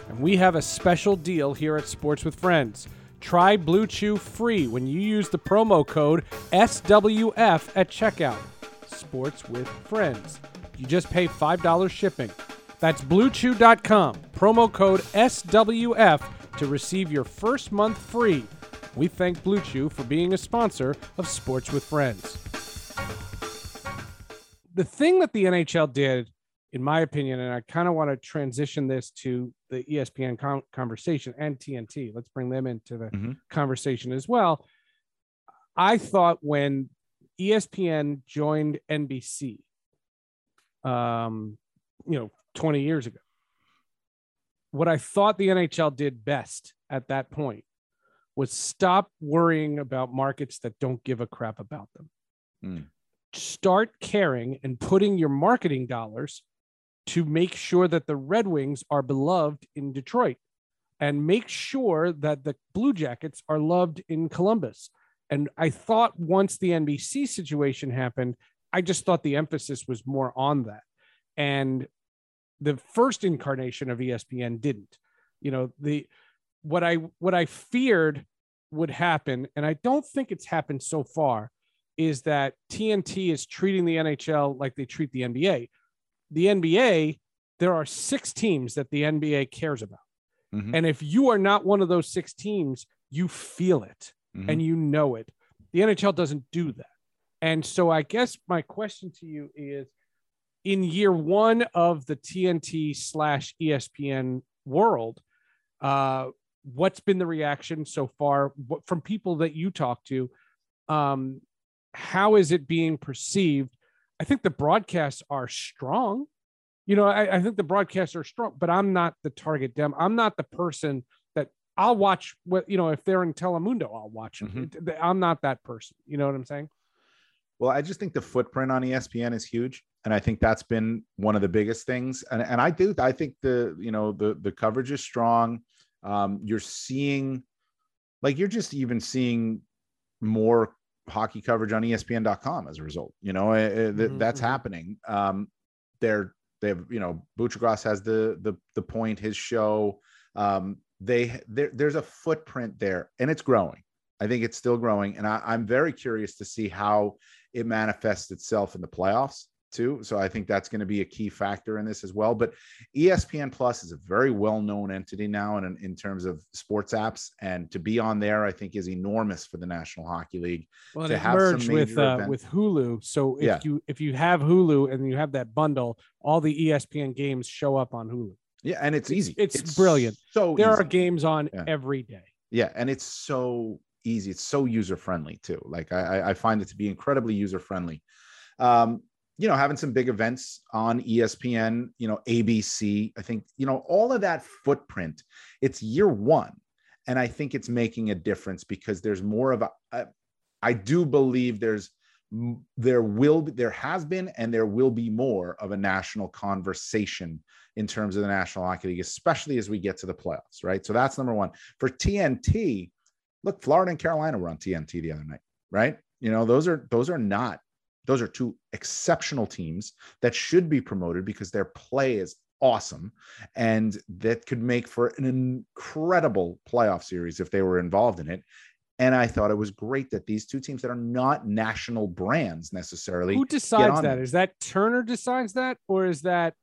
And we have a special deal here at Sports with Friends. Try Blue Chew free when you use the promo code SWF at checkout. Sports with Friends. You just pay $5 shipping. That's bluechew.com, promo code SWF to receive your first month free. We thank Blue Chew for being a sponsor of Sports with Friends. The thing that the NHL did, in my opinion, and I kind of want to transition this to the ESPN con- conversation and TNT. Let's bring them into the Mhm. conversation as well. I thought when ESPN joined NBC, um, you know, 20 years ago, what I thought the NHL did best at that point was stop worrying about markets that don't give a crap about them. Mm. Start caring and putting your marketing dollars to make sure that the Red Wings are beloved in Detroit and make sure that the Blue Jackets are loved in Columbus. And I thought once the NBC situation happened, I just thought the emphasis was more on that. And the first incarnation of ESPN didn't. You know, the what I what I feared would happen, and I don't think it's happened so far, is that TNT is treating the NHL like they treat the NBA. The NBA, there are six teams that the NBA cares about. Mhm. And if you are not one of those six teams, you feel it Mhm. and you know it. The NHL doesn't do that. And so I guess my question to you is in year one of the TNT slash ESPN world, uh, what's been the reaction so far from people that you talk to? Um, how is it being perceived? I think the broadcasts are strong. You know, I, I think the broadcasts are strong, but I'm not the target dem. I'm not the person that I'll watch what you know, if they're in Telemundo, I'll watch them. It- I'm not that person. You know what I'm saying? Well, I just think the footprint on ESPN is huge, and I think that's been one of the biggest things. And and I do I think the you know the the coverage is strong. Um, you're seeing, like you're just even seeing more hockey coverage on ESPN.com as a result. You know, eh, eh, th- Mhm, that's mhm. happening. Um, they're they have you know Buccigross has the the the point his show. Um, they there, there's a footprint there, and it's growing. I think it's still growing, and I, I'm very curious to see how it manifests itself in the playoffs too. So I think that's going to be a key factor in this as well. But ESPN Plus is a very well-known entity now, and in, in terms of sports apps, and to be on there, I think is enormous for the National Hockey League. Well, to it have some merged with uh, event- with Hulu. So if Yeah. you if you have Hulu and you have that bundle, all the ESPN games show up on Hulu. Yeah, and it's easy. it's brilliant. So There are games on Yeah. every day. Yeah, and it's so easy. It's so user friendly too. Like I, I- I find it to be incredibly user friendly. Um, you know, having some big events on ESPN, you know, ABC. I think you know all of that footprint. It's year one, and I think it's making a difference because there's more of a. a I do believe there's there will be, there has been and there will be more of a national conversation in terms of the National Hockey League, especially as we get to the playoffs, right? So that's number one. For TNT, look, Florida and Carolina were on TNT the other night, right? You know, those are those are not those are two exceptional teams that should be promoted because their play is awesome and that could make for an incredible playoff series if they were involved in it and I thought it was great that these two teams that are not national brands necessarily. Who decides that? Is that Turner decides that, or is that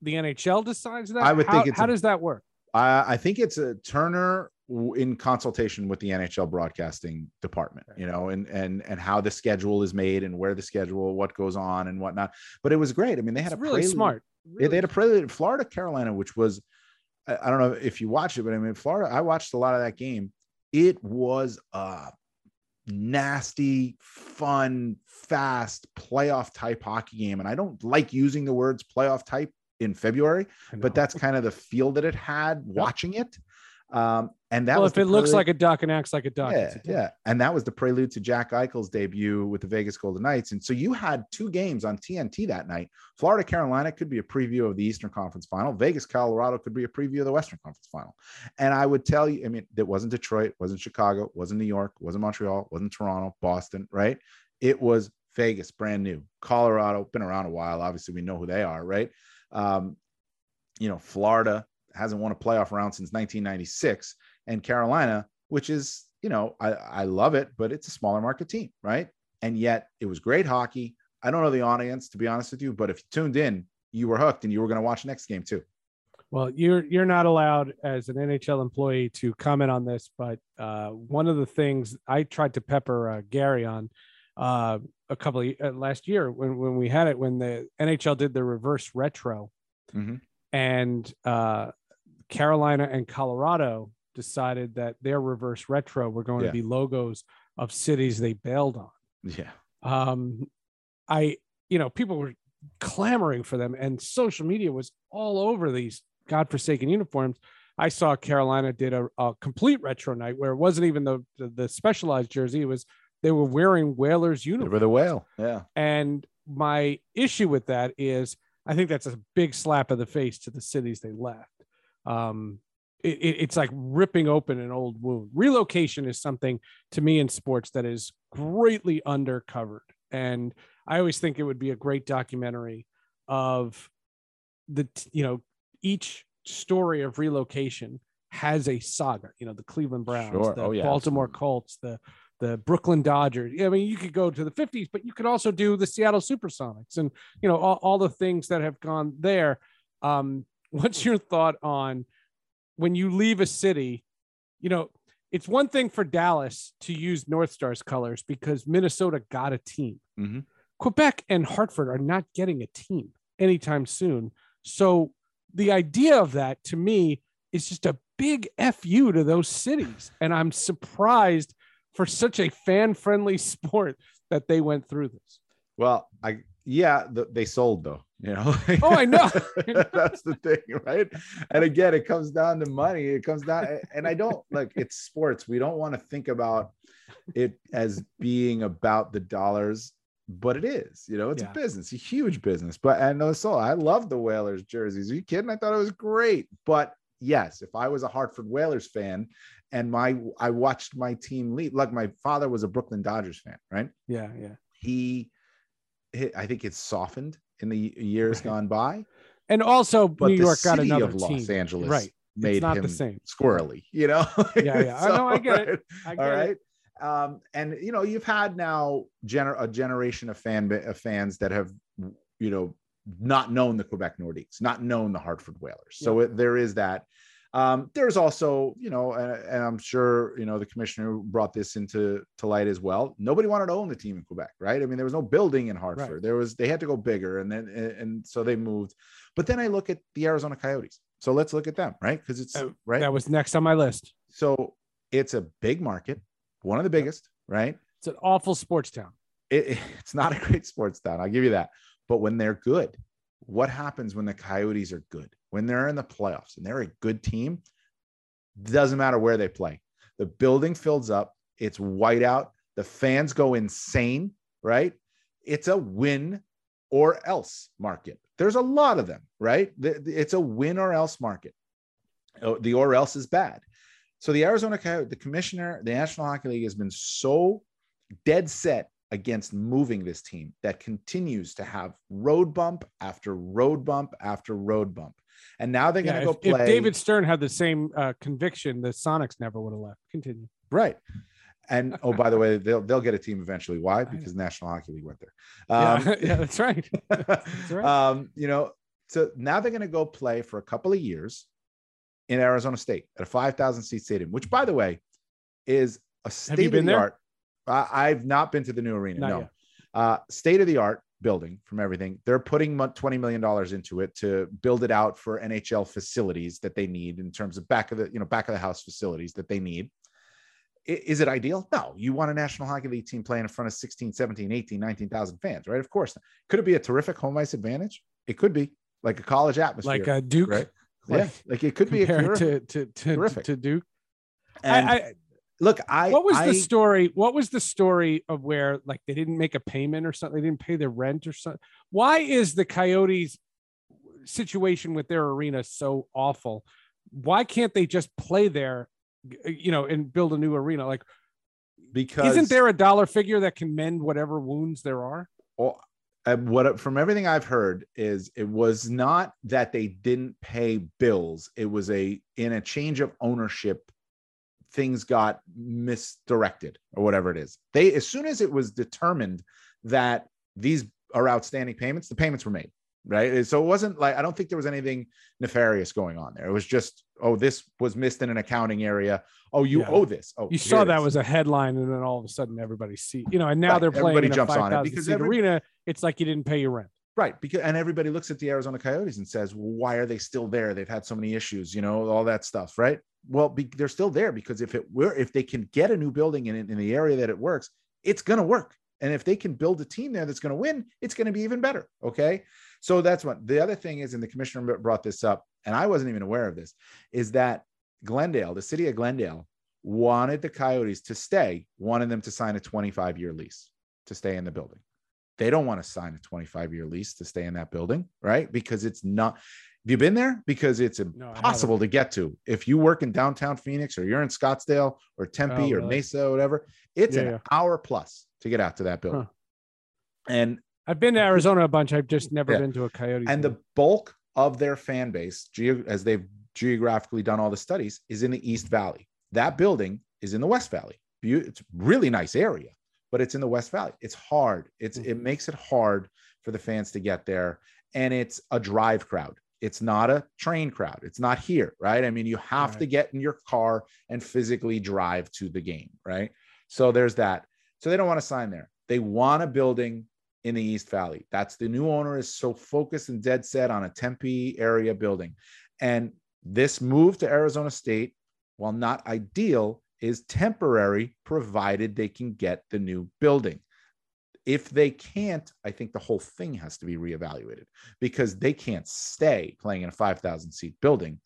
the NHL decides that? I would how, think it's how a, does that work? I, I think it's a Turner in consultation with the NHL broadcasting department, you know, and and and how the schedule is made and where the schedule, what goes on and whatnot. But it was great. I mean, they had it's a really prelude. smart. Really they had a prelude, Florida, Carolina, which was I don't know if you watched it, but I mean, Florida, I watched a lot of that game. It was a nasty, fun, fast playoff type hockey game. And I don't like using the words playoff type in February, but that's kind of the feel that it had watching it. Um, and that well, was if it looks like a duck and acts like a duck, yeah, yeah. And that was the prelude to Jack Eichel's debut with the Vegas Golden Knights. And so you had two games on TNT that night. Florida Carolina could be a preview of the Eastern Conference Final. Vegas Colorado could be a preview of the Western Conference Final. And I would tell you, I mean, it wasn't Detroit, wasn't Chicago, wasn't New York, wasn't Montreal, wasn't Toronto, Boston, right? It was Vegas, brand new. Colorado, been around a while. Obviously, we know who they are, right? Um, you know, Florida hasn't won a playoff round since 1996 and Carolina, which is, you know, I, I love it, but it's a smaller market team, right? And yet it was great hockey. I don't know the audience, to be honest with you, but if you tuned in, you were hooked and you were going to watch next game too. Well, you're you're not allowed as an NHL employee to comment on this, but uh, one of the things I tried to pepper uh, Gary on uh, a couple of uh, last year when when we had it when the NHL did the reverse retro, mm-hmm. and uh, Carolina and Colorado decided that their reverse retro were going Yeah. to be logos of cities they bailed on. Yeah. Um, I, you know, people were clamoring for them, and social media was all over these godforsaken uniforms. I saw Carolina did a, a complete retro night where it wasn't even the, the the specialized jersey; it was they were wearing Whalers uniforms. They were the whale. Yeah. And my issue with that is, I think that's a big slap of the face to the cities they left. Um, it, it- it's like ripping open an old wound. Relocation is something to me in sports that is greatly undercovered, and I always think it would be a great documentary of the you know each story of relocation has a saga. You know, the Cleveland Browns, Sure. the Oh, yeah, Baltimore absolutely. Colts, the the Brooklyn Dodgers. I mean, you could go to the 50s, but you could also do the Seattle Supersonics and, you know, all, all the things that have gone there. Um, what's your thought on when you leave a city? You know, it's one thing for Dallas to use North Stars colors because Minnesota got a team. Mhm. Quebec and Hartford are not getting a team anytime soon. So the idea of that to me is just a big fu to those cities and i'm surprised for such a fan-friendly sport that they went through this Well, I yeah, the, they sold though. You know. Oh, I know. That's the thing, right? And again, it comes down to money. It comes down, and I don't like it's sports. We don't want to think about it as being about the dollars, but it is. You know, it's Yeah. a business, a huge business. But and no, so I love the Whalers jerseys. Are you kidding? I thought it was great. But yes, if I was a Hartford Whalers fan and my I watched my team lead, like my father was a Brooklyn Dodgers fan, right? yeah yeah he, he I think it's softened in the years Right. gone by. and also But new york got another of Los team Angeles right made not him the same. squirrely, you know. Yeah, yeah. I know, I get it. I get right. it. Um, and you know, you've had now gener- a generation of fan of fans that have, you know, not known the Quebec Nordiques, not known the Hartford Whalers. So it, there is that. Um, there's also, you know, and, and I'm sure you know the commissioner brought this into to light as well. Nobody wanted to own the team in Quebec, right? I mean, there was no building in Hartford. Right. There was they had to go bigger, and then and so they moved. But then I look at the Arizona Coyotes. So let's look at them, right? Because it's Oh, right. that was next on my list So it's a big market, one of the biggest, right? it's an awful sports town It, it's not a great sports town. I'll give you that. But when they're good, what happens when the Coyotes are good? When they're in the playoffs and they're a good team, doesn't matter where they play. The building fills up. It's white out. the fans go insane, right? It's a win or else market. There's a lot of them, right? It's a win or else market. Oh, the or else is bad. So the Arizona Coyote, the commissioner, the National Hockey League has been so dead set against moving this team that continues to have road bump after road bump after road bump. And now they're yeah, going to go play. If David Stern had the same uh, conviction, the Sonics never would have left. Continue. Right. And oh, by the way, they'll they'll get a team eventually. Why? Because National Hockey League went there. Um, yeah, yeah, that's right. that's right. Um, you know, so now they're going to go play for a couple of years in Arizona State at a 5,000 seat stadium, which, by the way, is a state of the art. I've not been to the new arena. Not no, uh, state of the art building from everything. They're putting $20 million into it to build it out for NHL facilities that they need in terms of back of the, you know, back of the house facilities that they need. Is it ideal? No. You want a National Hockey League team playing in front of 16, 17, 18, 19,000 fans, right? Of course. Could it be a terrific home ice advantage? It could be like a college atmosphere. Like a Duke. Right? Like, yeah. Like it could be a terrific, to, to, to, terrific. to Duke. And I, I, look, I what was I, the story? What was the story of where like they didn't make a payment or something? They didn't pay their rent or something. Why is the Coyotes situation with their arena so awful? Why can't they just play there, uh, you know, and build a new arena? Like, because isn't there a dollar figure that can mend whatever wounds there are? Well, uh, what uh, from everything I've heard is it was not that they didn't pay bills. It was a in a change of ownership things got misdirected or whatever it is. They, as soon as it was determined that these are outstanding payments, the payments were made. Right. So it wasn't like, I don't think there was anything nefarious going on there. It was just, oh, this was missed in an accounting area. Oh, you yeah. owe this. Oh, you saw that was a headline, and then all of a sudden everybody see, you know, and now right. they're playing everybody jumps on it because every, arena. It's like you didn't pay your rent. Right. Because and everybody looks at the Arizona Coyotes and says, well, why are they still there? They've had so many issues, you know, all that stuff. Right well be, they're still there because if it were if they can get a new building in, in the area that it works it's going to work. And if they can build a team there that's going to win it's going to be even better okay? So that's what the other thing is and the commissioner brought this up and i wasn't even aware of this is that glendale the city of glendale wanted the coyotes to stay wanted them to sign a 25 year lease to stay in the building. They don't want to sign a 25 year lease to stay in that building right? Because it's not have you been there? Because it's impossible no, to get to. If you work in downtown Phoenix or you're in Scottsdale or Tempe oh, or Mesa or whatever, it's yeah, an yeah. hour plus to get out to that building. Huh. And I've been to Arizona a bunch. I've just never yeah. been to a Coyote. And the bulk of their fan base, as they've geographically done all the studies, is in the East Valley. That building is in the West Valley. It's really nice area, but it's in the West Valley. It's hard. It's mm-hmm. it makes it hard for the fans to get there, and it's a drive crowd it's not a train crowd. It's not here, right? I mean, you have right. to get in your car and physically drive to the game, right? So there's that. So they don't want to sign there. They want a building in the East Valley. That's the new owner is so focused and dead set on a Tempe area building. And this move to Arizona State, while not ideal, is temporary provided they can get the new building. If they can't, I think the whole thing has to be reevaluated because they can't stay playing in a 5,000 seat building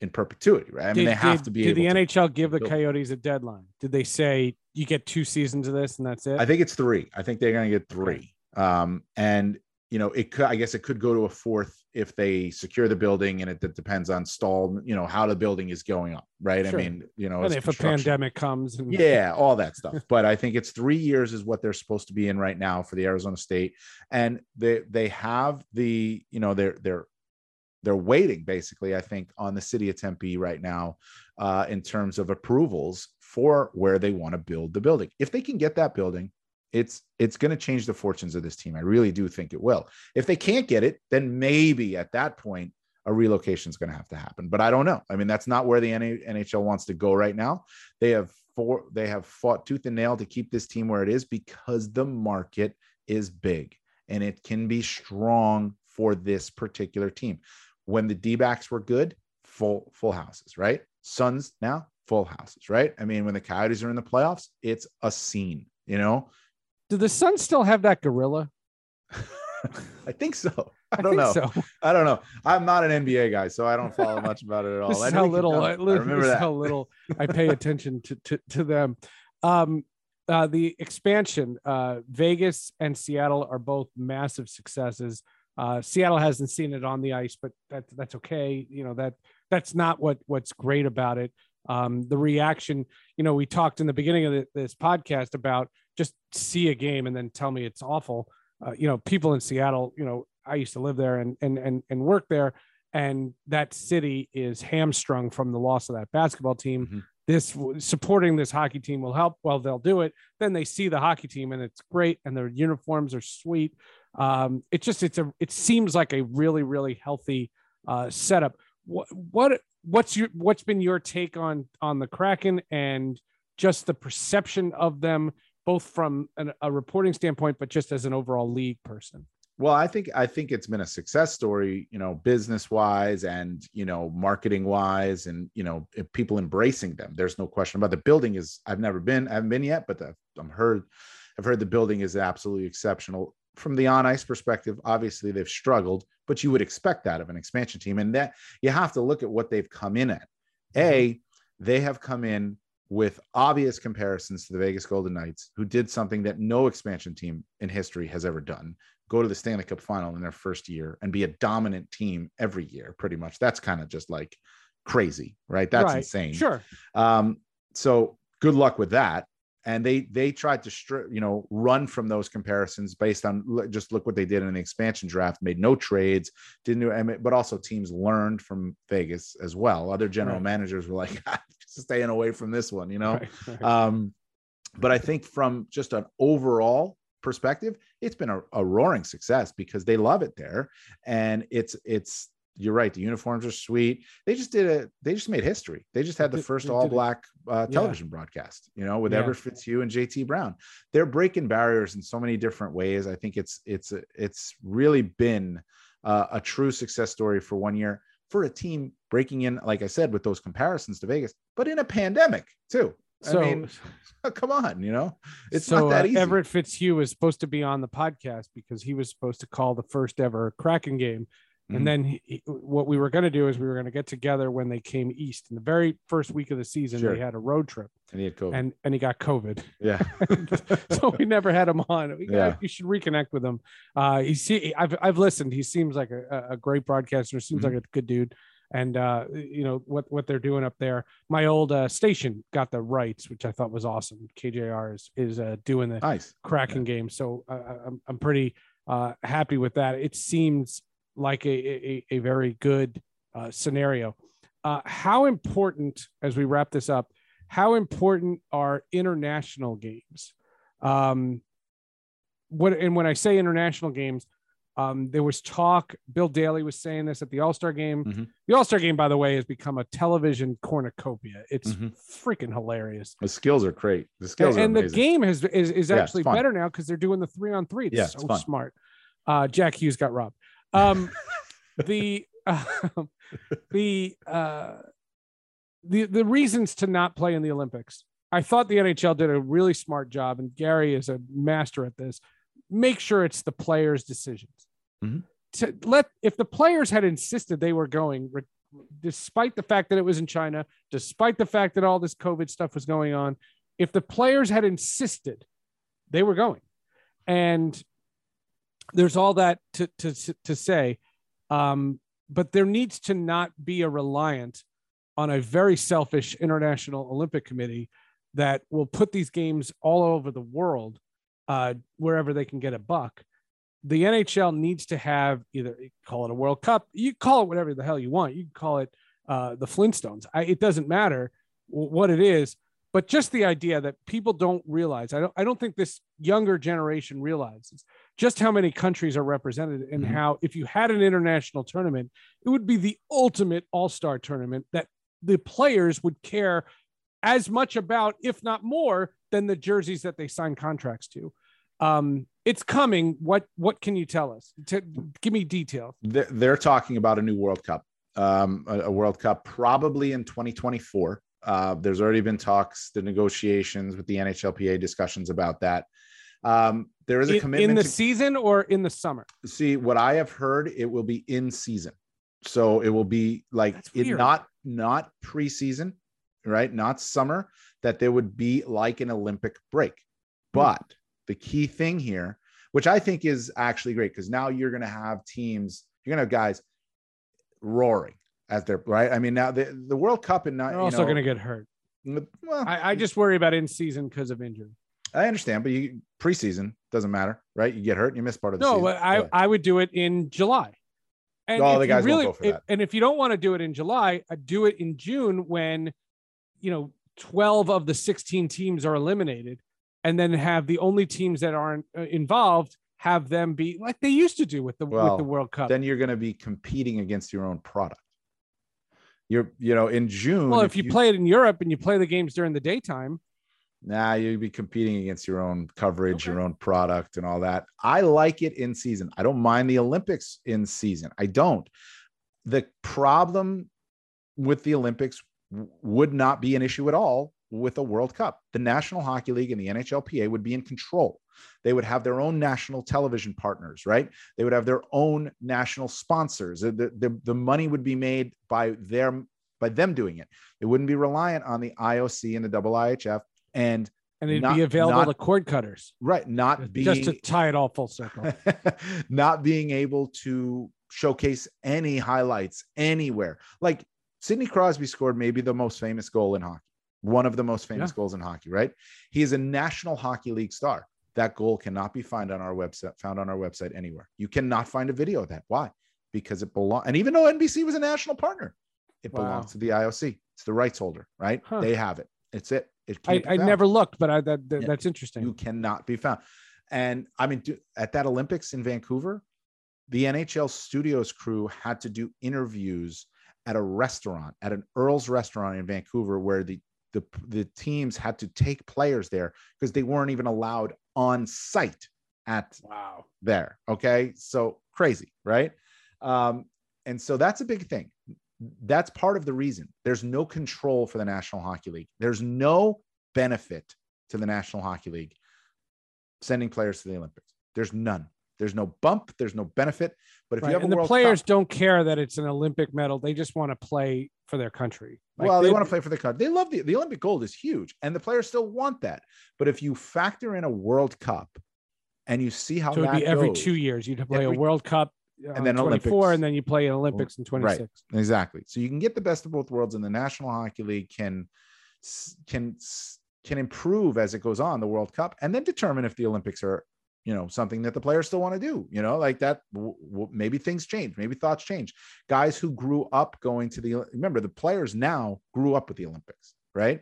in perpetuity, right? I mean, did, they have did, to be. Did the NHL give the Coyotes a deadline? Did they say you get two seasons of this and that's it? I think it's three. I think they're going to get three. Um, and you know, it could, I guess it could go to a fourth if they secure the building and it, it depends on stall, you know, how the building is going up. Right. Sure. I mean, you know, and if a pandemic comes and yeah, all that stuff. but I think it's three years is what they're supposed to be in right now for the Arizona state. And they, they have the, you know, they're, they're, they're waiting basically, I think, on the city of Tempe right now uh, in terms of approvals for where they want to build the building. If they can get that building, it's it's going to change the fortunes of this team. I really do think it will. If they can't get it, then maybe at that point a relocation is going to have to happen. But I don't know. I mean, that's not where the NHL wants to go right now. They have four. They have fought tooth and nail to keep this team where it is because the market is big and it can be strong for this particular team. When the D-backs were good, full full houses, right? Suns now full houses, right? I mean, when the Coyotes are in the playoffs, it's a scene. You know, do the Suns still have that gorilla? I think so. I don't I know. So. I don't know. I'm not an NBA guy, so I don't follow much about it at all. this is how little I, I remember that. how little I pay attention to, to, to them. Um, uh, the expansion, uh, Vegas and Seattle are both massive successes. Uh, Seattle hasn't seen it on the ice, but that, that's okay. You know that that's not what what's great about it. Um, the reaction, you know, we talked in the beginning of the, this podcast about just see a game and then tell me it's awful. Uh, you know, people in Seattle, you know, I used to live there and and and and work there, and that city is hamstrung from the loss of that basketball team. Mhm. This supporting this hockey team will help. Well, they'll do it. Then they see the hockey team and it's great, and their uniforms are sweet. Um, it just it's a it seems like a really really healthy uh, setup. What what what's your what's been your take on on the Kraken and just the perception of them, both from an, a reporting standpoint, but just as an overall league person? Well, I think I think it's been a success story, you know, business wise and you know, marketing wise, and you know, people embracing them. There's no question about the building. Is I've never been, I haven't been yet, but the, I'm heard, I've heard the building is absolutely exceptional from the on ice perspective. Obviously, they've struggled, but you would expect that of an expansion team, and that you have to look at what they've come in at. A, they have come in with obvious comparisons to the Vegas Golden Knights, who did something that no expansion team in history has ever done go to the Stanley Cup final in their first year and be a dominant team every year, pretty much. That's kind of just like crazy, right? That's Right. insane. Sure. Um, so good luck with that. And they they tried to stri- you know run from those comparisons based on just look what they did in the expansion draft, made no trades, didn't do, I mean, but also teams learned from Vegas as well. Other general Right. managers were like, staying away from this one, you know. Right, right. Um, but I think from just an overall perspective, it's been a, a roaring success because they love it there, and it's it's you're right. The uniforms are sweet. They just did a they just made history. They just had the first all black uh, Yeah. television broadcast. You know, with Yeah. Everett Fitzhugh and JT Brown. They're breaking barriers in so many different ways. I think it's it's it's really been uh, a true success story for one year for a team breaking in, like I said, with those comparisons to Vegas, but in a pandemic too. So, I mean, come on, you know, it's so, not that uh, easy. Everett Fitzhugh was supposed to be on the podcast because he was supposed to call the first ever Kraken game. Mhm. And then he, what we were going to do is we were going to get together when they came east. In the very first week of the season, Sure. they had a road trip, and he had COVID. and and he got COVID, yeah, so we never had him on. We got- Yeah. you should reconnect with him. Uh, he see, I've I've listened. He seems like a, a great broadcaster. Seems Mhm. like a good dude. And uh, you know what what they're doing up there. My old uh, station got the rights, which I thought was awesome. KJR is is uh, doing the nice. Kraken game, so uh, I'm I'm pretty uh, happy with that. It seems like a a, a very good uh, scenario. Uh, how important, as we wrap this up, how important are international games? Um, what and when I say international games, um, there was talk. Bill Daly was saying this at the All Star game. Mhm. The All Star game, by the way, has become a television cornucopia. It's Mhm. freaking hilarious. The skills are great. The skills and are the game has is, is Yeah, actually better now because they're doing the three on three. It's Yeah, so fun. smart. Uh, Jack Hughes got robbed. Um, the um, the uh, the the reasons to not play in the Olympics. I thought the NHL did a really smart job, and Gary is a master at this. Make sure it's the players' decisions. Mhm. To let if the players had insisted they were going, re- despite the fact that it was in China, despite the fact that all this COVID stuff was going on, if the players had insisted, they were going. And there's all that to to to say, um, but there needs to not be a reliant on a very selfish international Olympic Committee that will put these games all over the world, uh, wherever they can get a buck. The NHL needs to have either call it a World Cup, you call it whatever the hell you want. You can call it uh, the Flintstones. I, it doesn't matter what it is, but just the idea that people don't realize. I don't. I don't think this younger generation realizes just how many countries are represented and Mhm. how if you had an international tournament, it would be the ultimate all-star tournament that the players would care as much about, if not more, than the jerseys that they sign contracts to. Um, it's coming. What what can you tell us? To, give me details. they're, they're talking about a new World Cup, um, a, a World Cup probably in 2024. Uh, there's already been talks, the negotiations with the NHLPA, discussions about that. Um, there is a In, commitment in the to season or in the summer? see what I have heard. It will be in season, so it will be like it not not preseason, right? Not summer. That there would be like an Olympic break. But the key thing here, which I think is actually great, because now you're going to have teams, you're going to have guys roaring as they're right. I mean, now the, the World Cup and not They're also going to get hurt. Well, I, I just worry about in season because of injury. I understand, but you preseason doesn't matter, right? You get hurt, you miss part of the No, season. I, Yeah. I would do it in July. And if the you guys really, go for if- that. and if you don't want to do it in July, uh, do it in June when, you know, 12 of the 16 teams are eliminated and then have the only teams that aren't uh, involved have them be like they used to do with the with the World Cup. then you're going to be competing against your own product. You're, you know, in June. well, if you, play it in Europe and you play the games during the daytime, Nah, you'd be competing against your own coverage, Okay. your own product, and all that. I like it in season. I don't mind the Olympics in season. I don't. The problem with the Olympics would not be an issue at all with a World Cup. The National Hockey League and the NHLPA would be in control. They would have their own national television partners, right? They would have their own national sponsors. The, the, the money would be made by their by them doing it. It wouldn't be reliant on the IOC and the IIHF and and it'd Not- be available not- to cord cutters. Right not being just to tie it all full circle. not being able to showcase any highlights anywhere. Like sidney crosby scored maybe the most famous goal in hockey one of the most famous Yeah. goals in hockey right? He is a national hockey league star. That goal cannot be found on our website found on our website anywhere. You cannot find a video of that. Why? Because it belongs and even though nbc was a national partner it Wow. belongs to the ioc it's the rights holder right? Huh. they have it. It's it it I, I never looked, but I, that, that Yeah. that's interesting. you cannot be found. And I mean, do- at that Olympics in Vancouver, the NHL studios crew had to do interviews at a restaurant, at an Earl's restaurant in Vancouver, where the the, the teams had to take players there because they weren't even allowed on site at wow. there. Okay. So crazy, right? Um, and so that's a big thing. That's part of the reason there's no control for the National Hockey League. There's no benefit to the National Hockey League sending players to the Olympics. There's none. There's no bump. There's no benefit. But if Right, you have and the World players Cup, don't care that it's an Olympic medal; they just want to play for their country. Like, well, they, want to play for the country. They love the, the Olympic gold is huge, and the players still want that. But if you factor in a World Cup and you see how So it'd be every goes- two years. You'd play Every- a World Cup And then 24, Olympics. and then you play in Olympics in 26. Right. Exactly. So you can get the best of both worlds, and the National Hockey League can can can improve as it goes on the World Cup, and then determine if the Olympics are you know something that the players still want to do. You know, like that. w- w- Maybe things change. Maybe thoughts change. Guys who grew up going to the remember the players now grew up with the Olympics, right?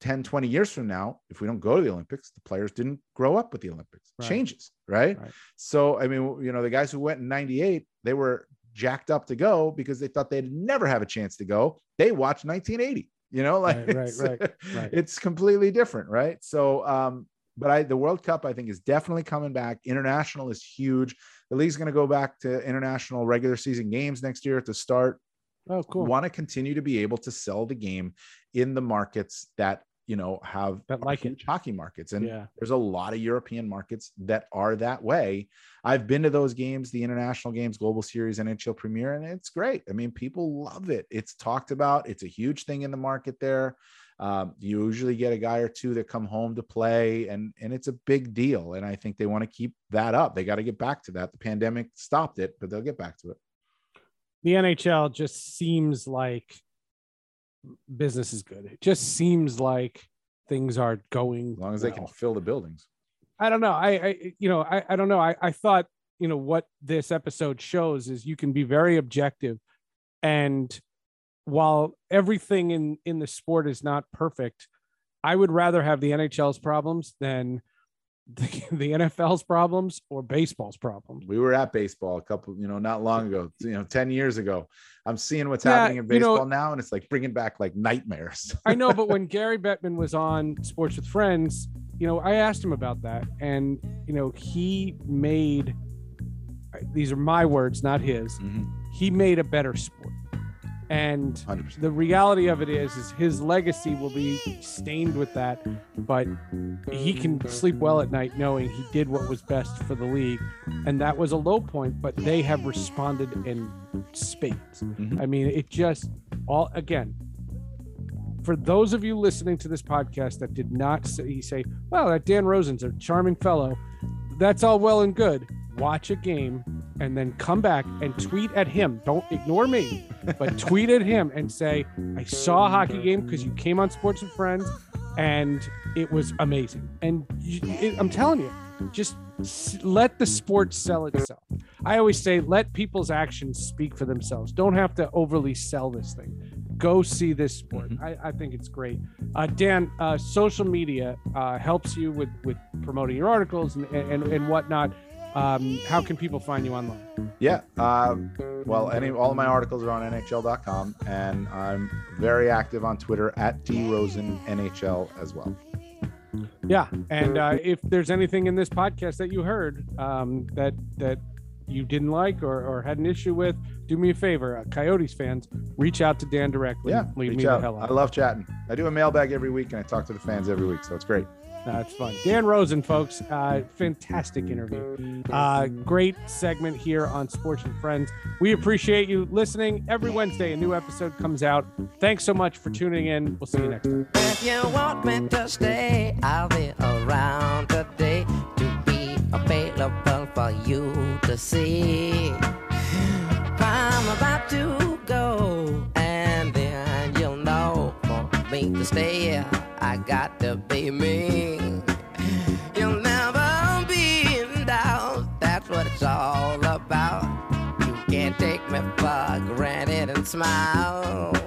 10, 20 years from now, if we don't go to the Olympics, the players didn't grow up with the Olympics. Right. Changes, right? Right. So, I mean, you know, the guys who went in 98, they were jacked up to go because they thought they'd never have a chance to go. They watched 1980, you know, like Right, right, it's, right, right. it's completely different, right? So, um, but I, the World Cup, I think, is definitely coming back. International is huge. The league's going to go back to international regular season games next year at the start Oh, cool. want to continue to be able to sell the game in the markets that you know have That like huge hockey markets and Yeah. there's a lot of european markets that are that way. I've been to those games the international games global series nhl premier and it's great. I mean people love it. It's talked about. It's a huge thing in the market there. Um, you usually get a guy or two that come home to play and and it's a big deal and i think they want to keep that up. They got to get back to that. The pandemic stopped it but they'll get back to it. The NHL just seems like business is good. It just seems like things are going as long as they can fill the buildings I don't know. I, I you know, I, I don't know. I, I thought, you know, what this episode shows is you can be very objective. And while everything in, in the sport is not perfect, I would rather have the NHL's problems than the, the NFL's problems or baseball's problems. we were at baseball a couple, you know, not long ago, you know, 10 years ago. I'm seeing what's Yeah, happening in you know- baseball now, and it's like bringing back like nightmares. I know, but when Gary Bettman was on Sports with Friends, you know, I asked him about that, and you know, he made these are my words, not his. Mm-hmm. He made a better sport, and 100%. the reality of it is, is his legacy will be stained with that, but he can sleep well at night knowing he did what was best for the league, and that was a low point. But they have responded in spades. Mhm. I mean, it just all again. for those of you listening to this podcast that did not say, say, well, that Dan Rosen's a charming fellow, that's all well and good. Watch a game and then come back and tweet at him. Don't ignore me, but tweet at him and say, I saw a hockey game because you came on Sports and Friends and it was amazing. And you, it, I'm telling you, just let the sport sell itself. I always say, let people's actions speak for themselves. Don't have to overly sell this thing. Go see this sport. Mhm. I, I think it's great. Uh, Dan, uh, social media uh, helps you with with promoting your articles and and, and whatnot. Um, how can people find you online? Yeah. Um, well, any all of my articles are on NHL.com, and I'm very active on Twitter at DRosenNHL as well. Yeah, and uh, if there's anything in this podcast that you heard um, that that you didn't like or, or had an issue with, do me a favor, uh, Coyotes fans, reach out to Dan directly. Yeah, leave me the out. I love chatting. I do a mailbag every week, and I talk to the fans every week, so it's great. That's fun. Dan Rosen, folks, uh, fantastic interview. Uh, great segment here on Sports and Friends. We appreciate you listening. Every Wednesday, a new episode comes out. Thanks so much for tuning in. We'll see you next time. If you want me to stay, I'll be around today to be available for you to see. I'm about to go, and then you'll know for me to stay. I got to be me. You'll never be in doubt. That's what it's all about. You can't take me for granted and smile.